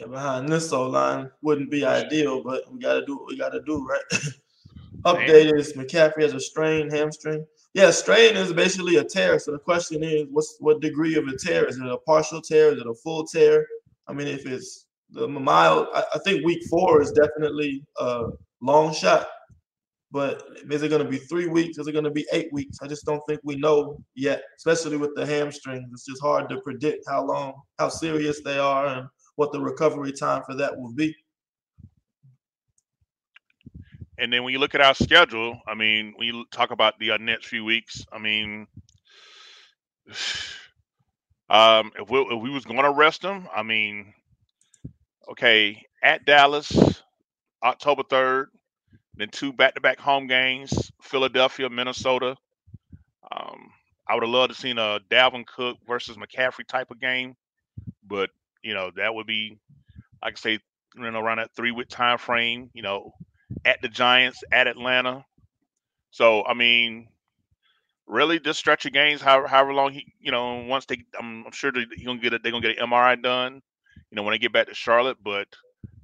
Yeah, behind this O line wouldn't be ideal, but we gotta do what we gotta do, right? Update is McCaffrey has a strain hamstring. Yeah, strain is basically a tear. So the question is, what's what degree of a tear? Is it a partial tear? Is it a full tear? I mean, if it's the mild, I, I think week four is definitely a long shot. But is it going to be three weeks? Is it going to be eight weeks? I just don't think we know yet, especially with the hamstrings. It's just hard to predict how long, how serious they are, and what the recovery time for that will be. And then when you look at our schedule, I mean, when you talk about the uh, next few weeks, I mean, um, if we if we was going to rest them, I mean, okay, at Dallas, October third, then two back-to-back home games, Philadelphia, Minnesota. Um, I would have loved to seen a Dalvin Cook versus McCaffrey type of game, but you know that would be, like I say, you know, around that three-week time frame. You know, at the Giants, at Atlanta. So I mean, really, this stretch of games, however, however long he, you know, once they, I'm, sure he's gonna get it. They're gonna get an MRI done. You know, when they get back to Charlotte, but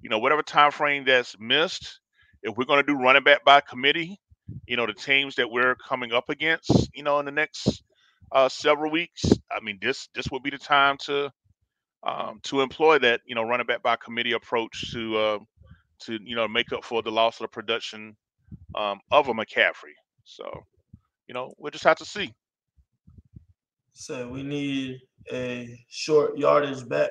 you know, whatever time frame that's missed, if we're gonna do running back by committee, you know, the teams that we're coming up against, you know, in the next uh, several weeks, I mean, this this would be the time to um, to employ that, you know, running back by committee approach to uh, to you know make up for the loss of the production um, of a McCaffrey. So, you know, we'll just have to see. So we need a short yardage back.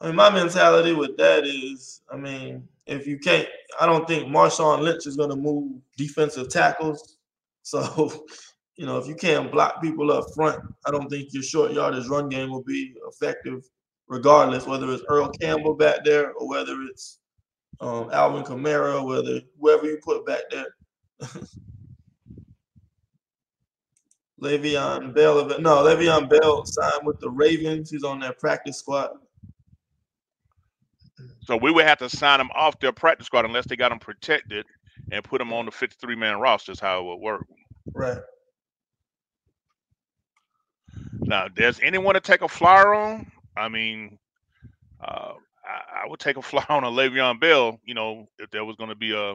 I mean, my mentality with that is, I mean, if you can't, I don't think Marshawn Lynch is going to move defensive tackles. So, you know, if you can't block people up front, I don't think your short yardage run game will be effective, regardless whether it's Earl Campbell back there or whether it's um, Alvin Kamara, whether whoever you put back there. Le'Veon Bell, no, Le'Veon Bell signed with the Ravens. He's on their practice squad. So we would have to sign him off their practice squad unless they got him protected and put him on the 53 man roster. Is how it would work. Right. Now, does anyone to take a flyer on? I mean, uh, I, I would take a fly on a Le'Veon Bell. You know, if there was going to be a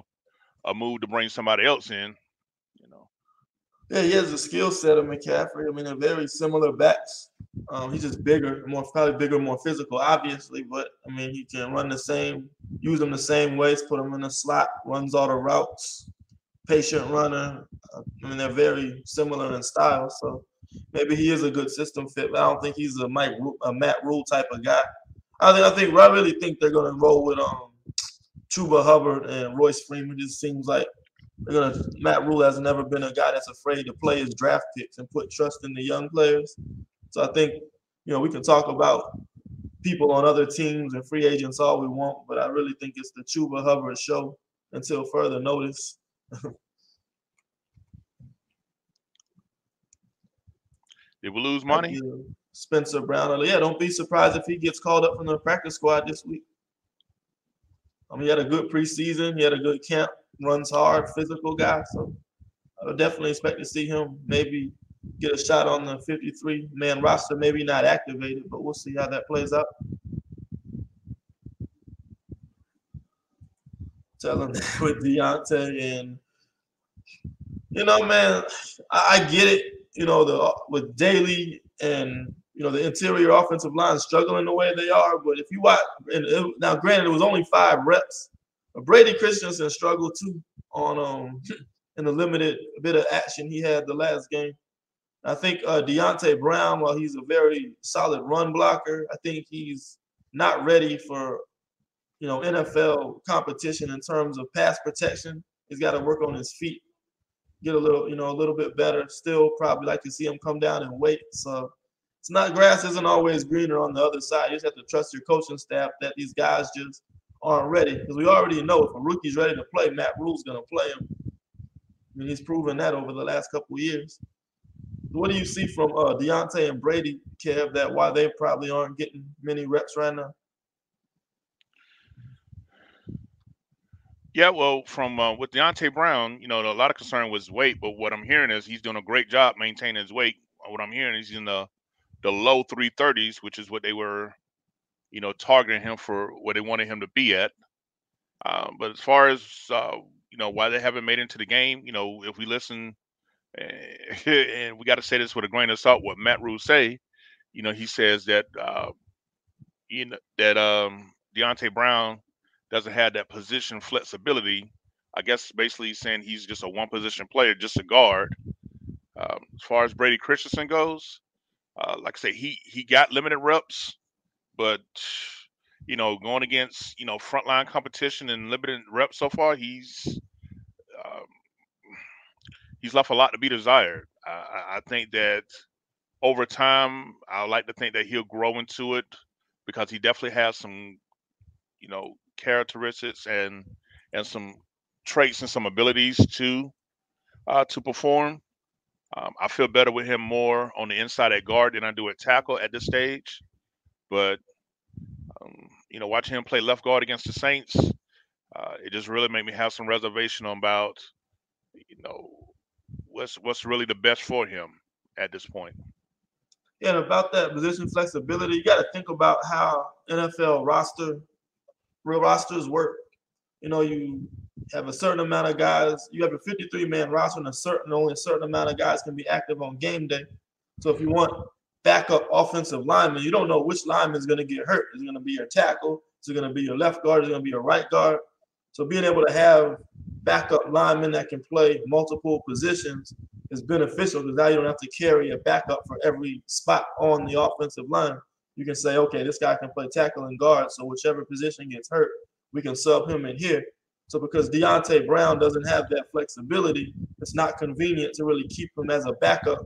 a move to bring somebody else in. You know. Yeah, he has a skill set of McCaffrey. I mean, they're very similar backs. Um, he's just bigger, more probably bigger, more physical, obviously. But I mean, he can run the same, use them the same ways, put them in the slot, runs all the routes, patient runner. I mean, they're very similar in style. So maybe he is a good system fit. But I don't think he's a Mike, a Matt Rhule type of guy. I think I think I really think they're gonna roll with um Chuba Hubbard and Royce Freeman. It just seems like they're gonna Matt Rhule has never been a guy that's afraid to play his draft picks and put trust in the young players. So I think you know we can talk about people on other teams and free agents all we want, but I really think it's the Chuba Hubbard show until further notice. Did we lose money? Spencer Brown. Yeah, don't be surprised if he gets called up from the practice squad this week. I mean, he had a good preseason. He had a good camp. Runs hard, physical guy. So I definitely expect to see him maybe get a shot on the 53 man roster. Maybe not activated, but we'll see how that plays out. Tell him with Deonte and you know, man, I, I get it. You know, the with Daley and you know the interior offensive line struggling the way they are. But if you watch, and it, now granted, it was only five reps. But Brady Christensen struggled too on um in the limited bit of action he had the last game. I think uh, Deonte Brown, while he's a very solid run blocker, I think he's not ready for you know NFL competition in terms of pass protection. He's got to work on his feet, get a little you know a little bit better. Still, probably like to see him come down and wait. So it's not grass isn't always greener on the other side. You just have to trust your coaching staff that these guys just aren't ready. Because we already know if a rookie's ready to play, Matt Rhule's going to play him. I mean, he's proven that over the last couple years. What do you see from uh, Deonte and Brady, Kev, that why they probably aren't getting many reps right now? Yeah, well, from uh, with Deonte Brown, you know, a lot of concern was weight, but what I'm hearing is he's doing a great job maintaining his weight. What I'm hearing is he's in the the low 330s, which is what they were, you know, targeting him for what they wanted him to be at. Um, but as far as uh, you know, why they haven't made into the game, you know, if we listen, and we got to say this with a grain of salt, what Matt Rhule say, you know, he says that uh, you know that um, Deonte Brown doesn't have that position flexibility. I guess basically saying he's just a one position player, just a guard. Um, as far as Brady Christensen goes, uh, like I say, he he got limited reps, but you know, going against you know frontline competition and limited reps so far, he's he's left a lot to be desired. I, I think that over time, I like to think that he'll grow into it because he definitely has some, you know, characteristics and and some traits and some abilities to uh, to perform. Um, I feel better with him more on the inside at guard than I do at tackle at this stage. But um, you know, watching him play left guard against the Saints, uh, it just really made me have some reservation about, you know, what's what's really the best for him at this point. Yeah, and about that position flexibility, you got to think about how NFL roster, real rosters work. You know, you have a certain amount of guys. You have a 53 man roster, and a certain only a certain amount of guys can be active on game day. So if you want backup offensive lineman, you don't know which lineman is going to get hurt. Is going to be your tackle? Is it going to be your left guard? Is it going to be your right guard? So being able to have backup linemen that can play multiple positions is beneficial because now you don't have to carry a backup for every spot on the offensive line. You can say, okay, this guy can play tackle and guard, so whichever position gets hurt, we can sub him in here. So because Deonte Brown doesn't have that flexibility, it's not convenient to really keep him as a backup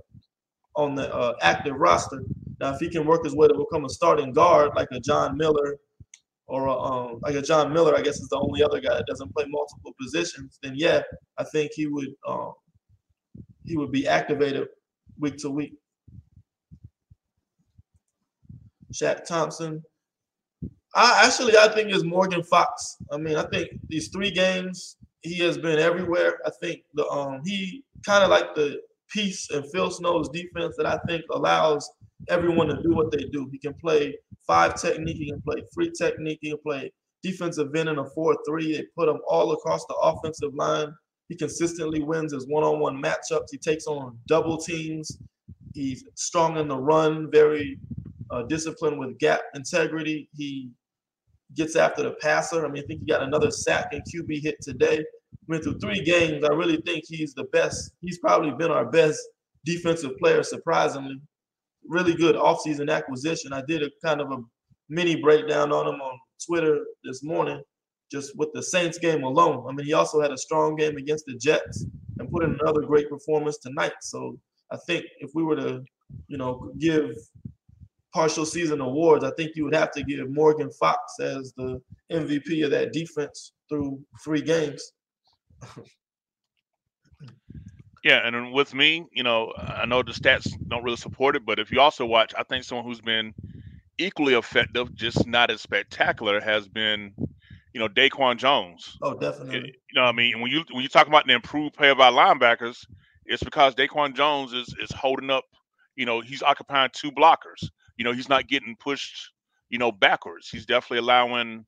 on the uh, active roster. Now, if he can work his way to become a starting guard like a John Miller or a, um, like a John Miller, I guess is the only other guy that doesn't play multiple positions, then yeah, I think he would um, he would be activated week to week. Shaq Thompson. I actually I think it's Morgan Fox. I mean, I think these three games he has been everywhere. I think the um he kind of like the piece and Phil Snow's defense that I think allows everyone to do what they do. He can play five technique, he can play three technique, he can play defensive end in a 4-3. They put him all across the offensive line. He consistently wins his one-on-one matchups. He takes on double teams. He's strong in the run, very uh, disciplined with gap integrity. He gets after the passer. I mean, I think he got another sack and QB hit today. I mean, through three games, I really think he's the best. He's probably been our best defensive player, surprisingly. Really good offseason acquisition. I did a kind of a mini breakdown on him on Twitter this morning just with the Saints game alone. I mean, he also had a strong game against the Jets and put in another great performance tonight. So I think if we were to, you know, give partial season awards, I think you would have to give Morgan Fox as the MVP of that defense through three games. yeah, and with me, you know, I know the stats don't really support it, but if you also watch, I think someone who's been equally effective, just not as spectacular, has been you know, Daquan Jones. Oh, definitely. You know, what I mean, when you when you talk about the improved play of our linebackers, it's because Daquan Jones is is holding up. You know, he's occupying two blockers. You know, he's not getting pushed. You know, backwards. He's definitely allowing.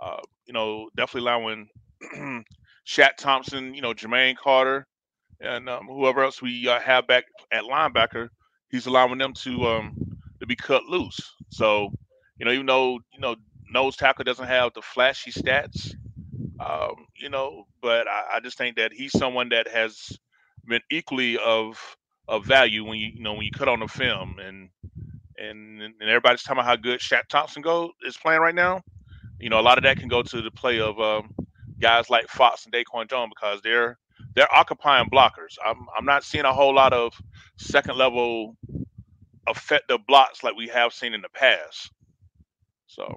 Uh, you know, definitely allowing Shaq Thompson. You know, Jermaine Carter, and um, whoever else we uh, have back at linebacker. He's allowing them to um to be cut loose. So, you know, even though you know nose tackle doesn't have the flashy stats, um, you know, but I, I, just think that he's someone that has been equally of of value when you you know when you cut on the film and and and everybody's talking about how good Shaq Thompson go is playing right now. You know, a lot of that can go to the play of um, guys like Fox and Daquan Jones because they're they're occupying blockers. I'm I'm not seeing a whole lot of second level effective blocks like we have seen in the past. So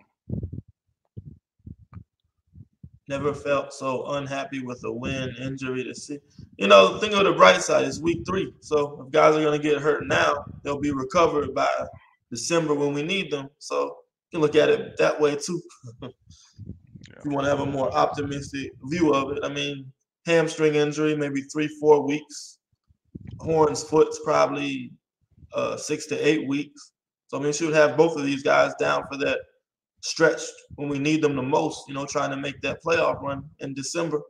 Never felt so unhappy with a win injury to see. You know, think of the bright side. It's week three. So if guys are going to get hurt now, they'll be recovered by December when we need them. So you can look at it that way too. if you want to have a more optimistic view of it. I mean, hamstring injury, maybe three, four weeks. Horn's foot's probably uh, six to eight weeks. So I mean, should have both of these guys down for that stretched when we need them the most, you know, trying to make that playoff run in December.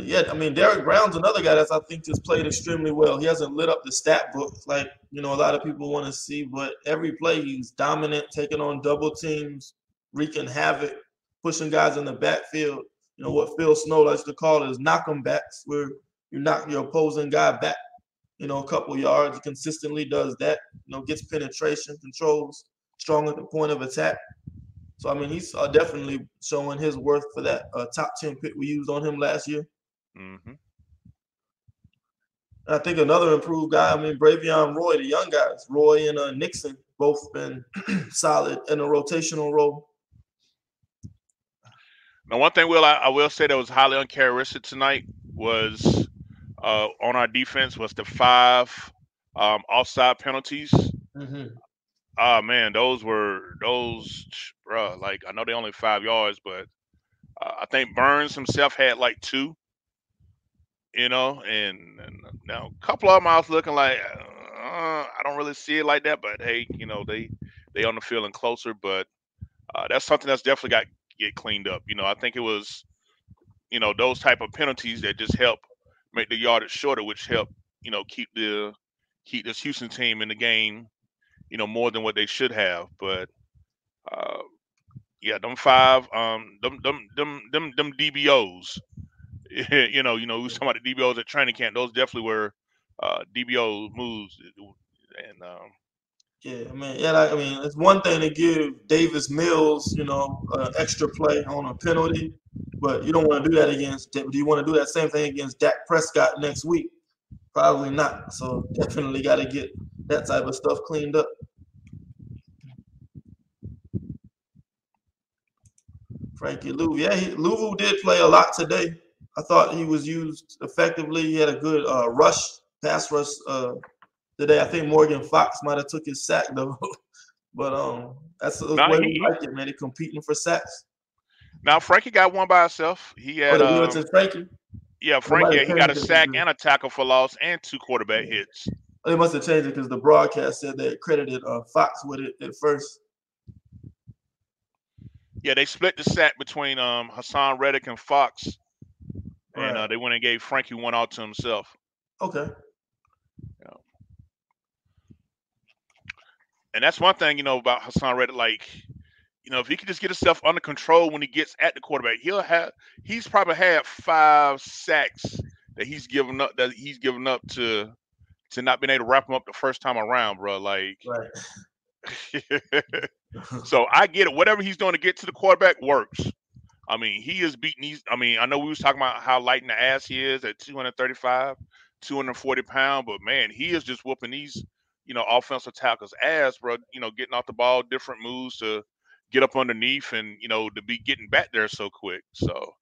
Yeah, I mean, Derrick Brown's another guy that I think just played extremely well. He hasn't lit up the stat book like, you know, a lot of people want to see, but every play he's dominant, taking on double teams, wreaking havoc, pushing guys in the backfield. You know, what Phil Snow likes to call is knock them backs, where you knock your opposing guy back you know, a couple yards. He consistently does that. You know, gets penetration, controls, strong at the point of attack. So I mean, he's uh, definitely showing his worth for that uh, top ten pick we used on him last year. Hmm I think another improved guy. I mean, Bravion Roy, the young guys, Roy and uh, Nixon, both been solid in a rotational role. Now, one thing will I, I will say that was highly uncharacteristic tonight was uh, on our defense was the five um, offside penalties. Mm-hmm. Ah man, those were those, bruh. Like I know they only five yards, but uh, I think Burns himself had like two. You know, and, and now a couple of them I was looking like uh, I don't really see it like that, but hey, you know they they on the field and closer, but uh, that's something that's definitely got get cleaned up. You know, I think it was you know those type of penalties that just help make the yardage shorter, which help you know keep the keep this Houston team in the game you know, more than what they should have. But uh, yeah, them five, um, them them them them them DBOs. you know, you know, we was talking about the DBOs at training camp. Those definitely were uh, DBO moves, and um, Yeah, I mean, yeah, like, I mean, it's one thing to give Davis Mills, you know, uh, extra play on a penalty, but you don't want to do that against. Do you want to do that same thing against Dak Prescott next week? Probably not. So definitely got to get that type of stuff cleaned up. Frankie Luvu, yeah, he, Luvu did play a lot today. I thought he was used effectively. He had a good uh, rush, pass rush uh, today. I think Morgan Fox might have took his sack though, but um, that's the Nah, way he- we like it, man. They competing for sacks. now Frankie got one by himself. He Oh, had, um, to Frankie. yeah, Frankie, have he got a sack and a tackle for loss and two quarterback hits. They must have changed it because the broadcast said they credited uh, Fox with it at first. Yeah, they split the sack between um Haason Reddick and Fox, and uh, they went and gave Frankie one out to himself. Okay. And that's one thing, you know, about Haason Reddick. Like, you know, if he could just get himself under control when he gets at the quarterback, he'll have. He's probably had five sacks that he's given up. That he's given up to to not being able to wrap him up the first time around, bro. Like, Right. so I get it. Whatever he's doing to get to the quarterback works. I mean, he is beating these. I mean, I know we was talking about how light in the ass he is at 235, 240 pound, but man, he is just whooping these, you know, offensive tackles ass, bro. You know, getting off the ball, different moves to get up underneath, and you know, to be getting back there so quick. So,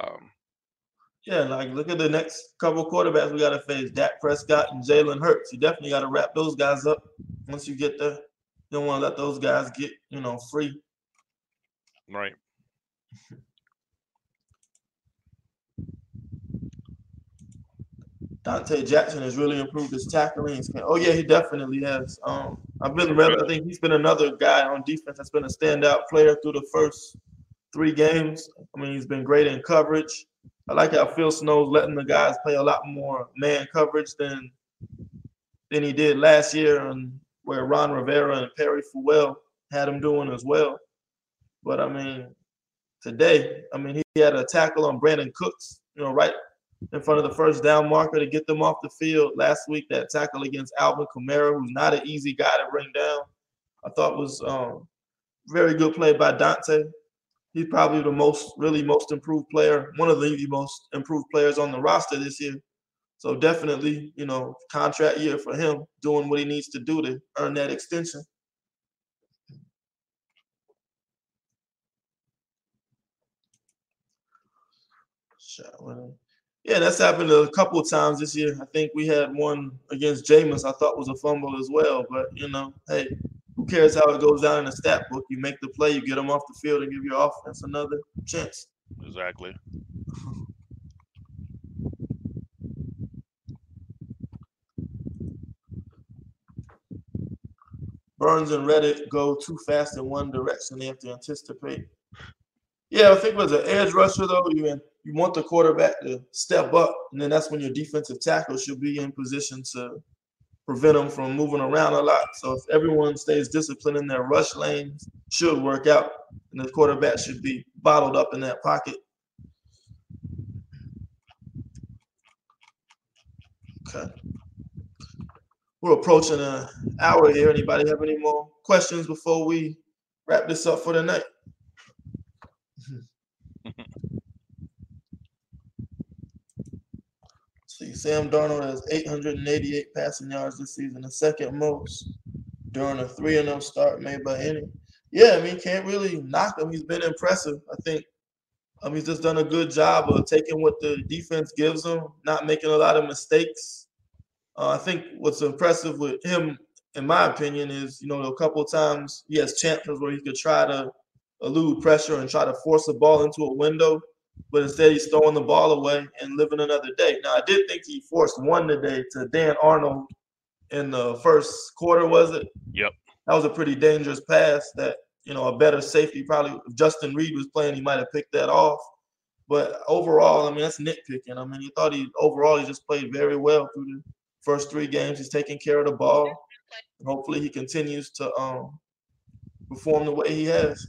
um, Yeah, like look at the next couple quarterbacks we got to face: Dak Prescott and Jalen Hurts. You definitely got to wrap those guys up once you get there. You don't want to let those guys get you know free. right. Donte Jackson has really improved his tackling. Oh yeah, he definitely has. Um, I've been I think he's been another guy on defense that's been a standout player through the first three games. I mean, he's been great in coverage. I like how Phil Snow's letting the guys play a lot more man coverage than than he did last year, and where Ron Rivera and Perry Fewell had him doing as well. But I mean, today, I mean, he had a tackle on Brandin Cooks, you know, right in front of the first down marker to get them off the field. Last week, that tackle against Alvin Kamara, who's not an easy guy to bring down, I thought was um, very good play by Donte. He's probably the most, really most improved player, one of the most improved players on the roster this year. So definitely, you know, contract year for him, doing what he needs to do to earn that extension. Yeah, that's happened a couple of times this year. I think we had one against Jameis I thought was a fumble as well. But you know, hey, who cares how it goes down in the stat book? You make the play, you get them off the field, and give your offense another chance. Exactly. Burns and Reddick go too fast in one direction. They have to anticipate. Yeah, I think as an edge rusher though, you you want the quarterback to step up, and then that's when your defensive tackle should be in position to prevent them from moving around a lot. So if everyone stays disciplined in their rush lanes, should work out, and the quarterback should be bottled up in that pocket. Okay. We're approaching an hour here. Anybody have any more questions before we wrap this up for the night? See, Sam Darnold has 888 passing yards this season, the second most during a 3 0 start made by any. Yeah, I mean, can't really knock him. He's been impressive. I think um, he's just done a good job of taking what the defense gives him, not making a lot of mistakes. Uh, I think what's impressive with him, in my opinion, is you know a couple times he has chances where he could try to elude pressure and try to force the ball into a window but instead he's throwing the ball away and living another day. Now I did think he forced one today to Dan Arnold in the first quarter, was it? Yep. That was a pretty dangerous pass that, you know, a better safety probably if Justin Reid was playing, he might have picked that off. But overall, I mean, that's nitpicking. I mean, he thought he overall he just played very well through the first three games. He's taking care of the ball. And hopefully he continues to um perform the way he has.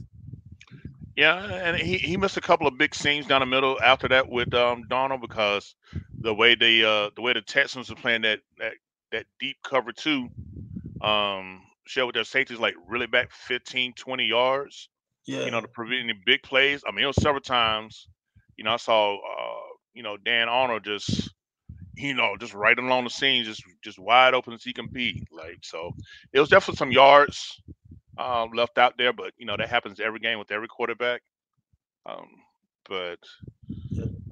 Yeah, and he, he missed a couple of big scenes down the middle after that with um, Darnold because the way the uh, the way the Texans were playing that that, that deep cover two, um, share with their safeties like really back 15, 20 yards. Yeah. You know, to prevent any big plays. I mean, it was several times. You know, I saw uh, you know Dan Arnold just you know just right along the scene, just just wide open as he can be. Like so, it was definitely some yards um, left out there, but you know that happens every game with every quarterback. Um, but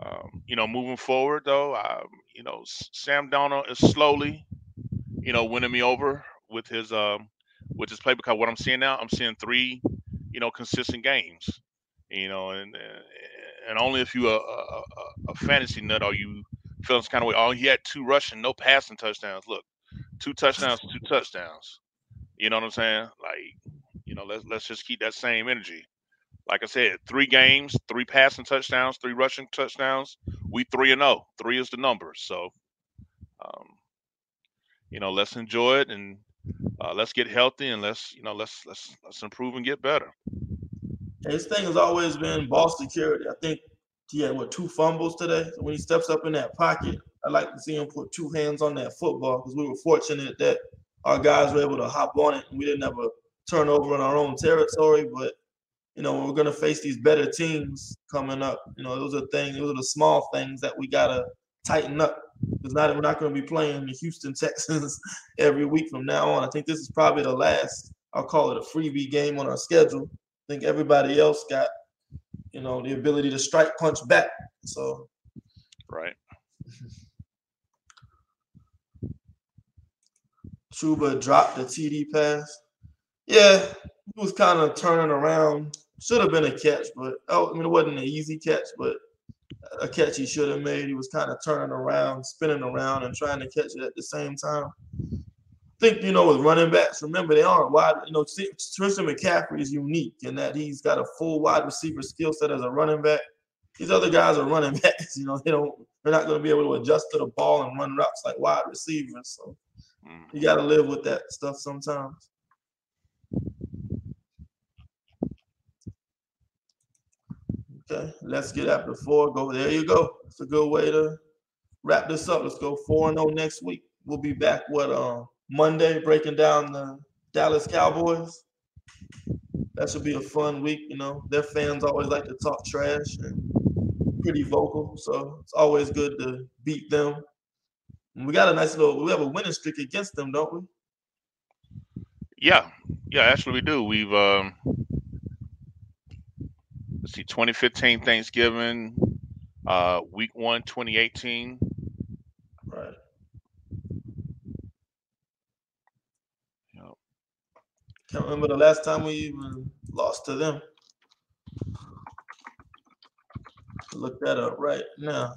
um, you know, moving forward though, um, you know, Sam Darnold is slowly, you know, winning me over with his um with his play because what I'm seeing now, I'm seeing three, you know, consistent games. You know, and and only if you a, a, a fantasy nut are you feeling kind of way. Oh, he had two rushing, no passing touchdowns. Look, two touchdowns, two touchdowns. You know what I'm saying? Like you know, let's let's just keep that same energy. Like I said, three games, three passing touchdowns, three rushing touchdowns. We three and zero. Oh. Three is the number. So, um, you know, let's enjoy it and uh, let's get healthy and let's you know let's let's let's improve and get better. His thing has always been ball security. I think he had what two fumbles today. So when he steps up in that pocket, I like to see him put two hands on that football because we were fortunate that our guys were able to hop on it we didn't have a turnover in our own territory. But you know, we're gonna face these better teams coming up. You know, those are things, those are the small things that we gotta tighten up. Because not we're not gonna be playing the Houston Texans every week from now on. I think this is probably the last. I'll call it a freebie game on our schedule. I think everybody else got, you know, the ability to strike punch back. So, right. Chuba dropped the TD pass. Yeah, he was kind of turning around. Should have been a catch, but oh, I mean, it wasn't an easy catch, but a catch he should have made. He was kind of turning around, spinning around, and trying to catch it at the same time. I think you know with running backs, remember they aren't wide. You know, Christian McCaffrey is unique in that he's got a full wide receiver skill set as a running back. These other guys are running backs. You know, they don't. They're not going to be able to adjust to the ball and run routes like wide receivers. So you got to live with that stuff sometimes. Okay, let's get after four. Go there. You go. It's a good way to wrap this up. Let's go four and zero oh next week. We'll be back. What uh Monday breaking down the Dallas Cowboys. That should be a fun week. You know, their fans always like to talk trash and pretty vocal, so it's always good to beat them. We got a nice little. We have a winning streak against them, don't we? Yeah, yeah, actually we do. We've um, let's see, 2015 Thanksgiving, uh, week one, 2018. Right. Yep. Can't remember the last time we even lost to them. Look that up right now.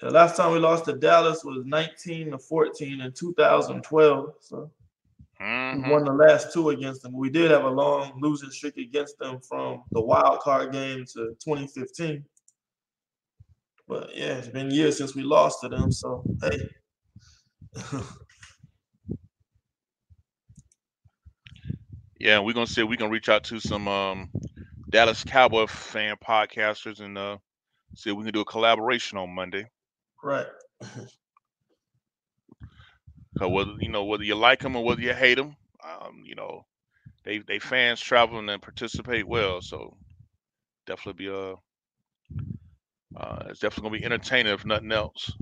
The last time we lost to Dallas was 19 to 14 in 2012. So mm-hmm. we won the last two against them. We did have a long losing streak against them from the wild card game to 2015. But yeah, it's been years since we lost to them. So hey. yeah, we're gonna see we're gonna reach out to some um, Dallas Cowboy fan podcasters and uh, see if we can do a collaboration on Monday. Right. Cause whether you know whether you like them or whether you hate them, um, you know, they they fans travel and participate well. So definitely be a uh, it's definitely gonna be entertaining if nothing else.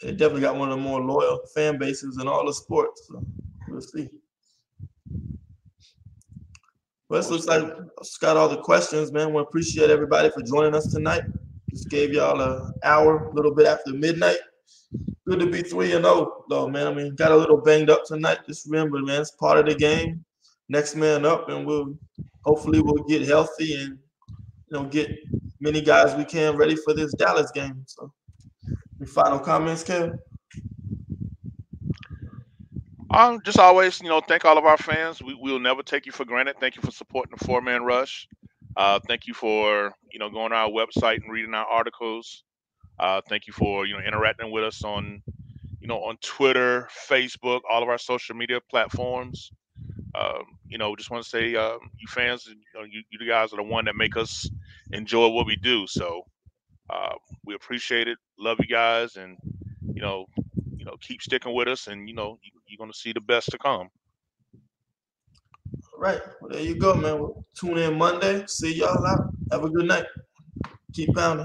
They definitely got one of the more loyal fan bases in all the sports. So we'll see. Well, this looks like got all the questions, man. We appreciate everybody for joining us tonight. Just gave y'all an hour, a little bit after midnight. Good to be three and zero, oh, though, man. I mean, got a little banged up tonight. Just remember, man, it's part of the game. Next man up, and we'll hopefully we'll get healthy and you know get many guys we can ready for this Dallas game. So, final comments, Kev? Um, just always, you know, thank all of our fans. We will never take you for granted. Thank you for supporting the four man rush. Uh, thank you for you know going to our website and reading our articles. Uh, thank you for you know interacting with us on you know on Twitter, Facebook, all of our social media platforms. Um, you know, just want to say, um, you fans, you, know, you, you guys are the one that make us enjoy what we do. So uh, we appreciate it. Love you guys, and you know, you know, keep sticking with us, and you know, you, you're gonna see the best to come. All right. Well, there you go, man. We'll tune in Monday. See y'all out. Have a good night. Keep pounding.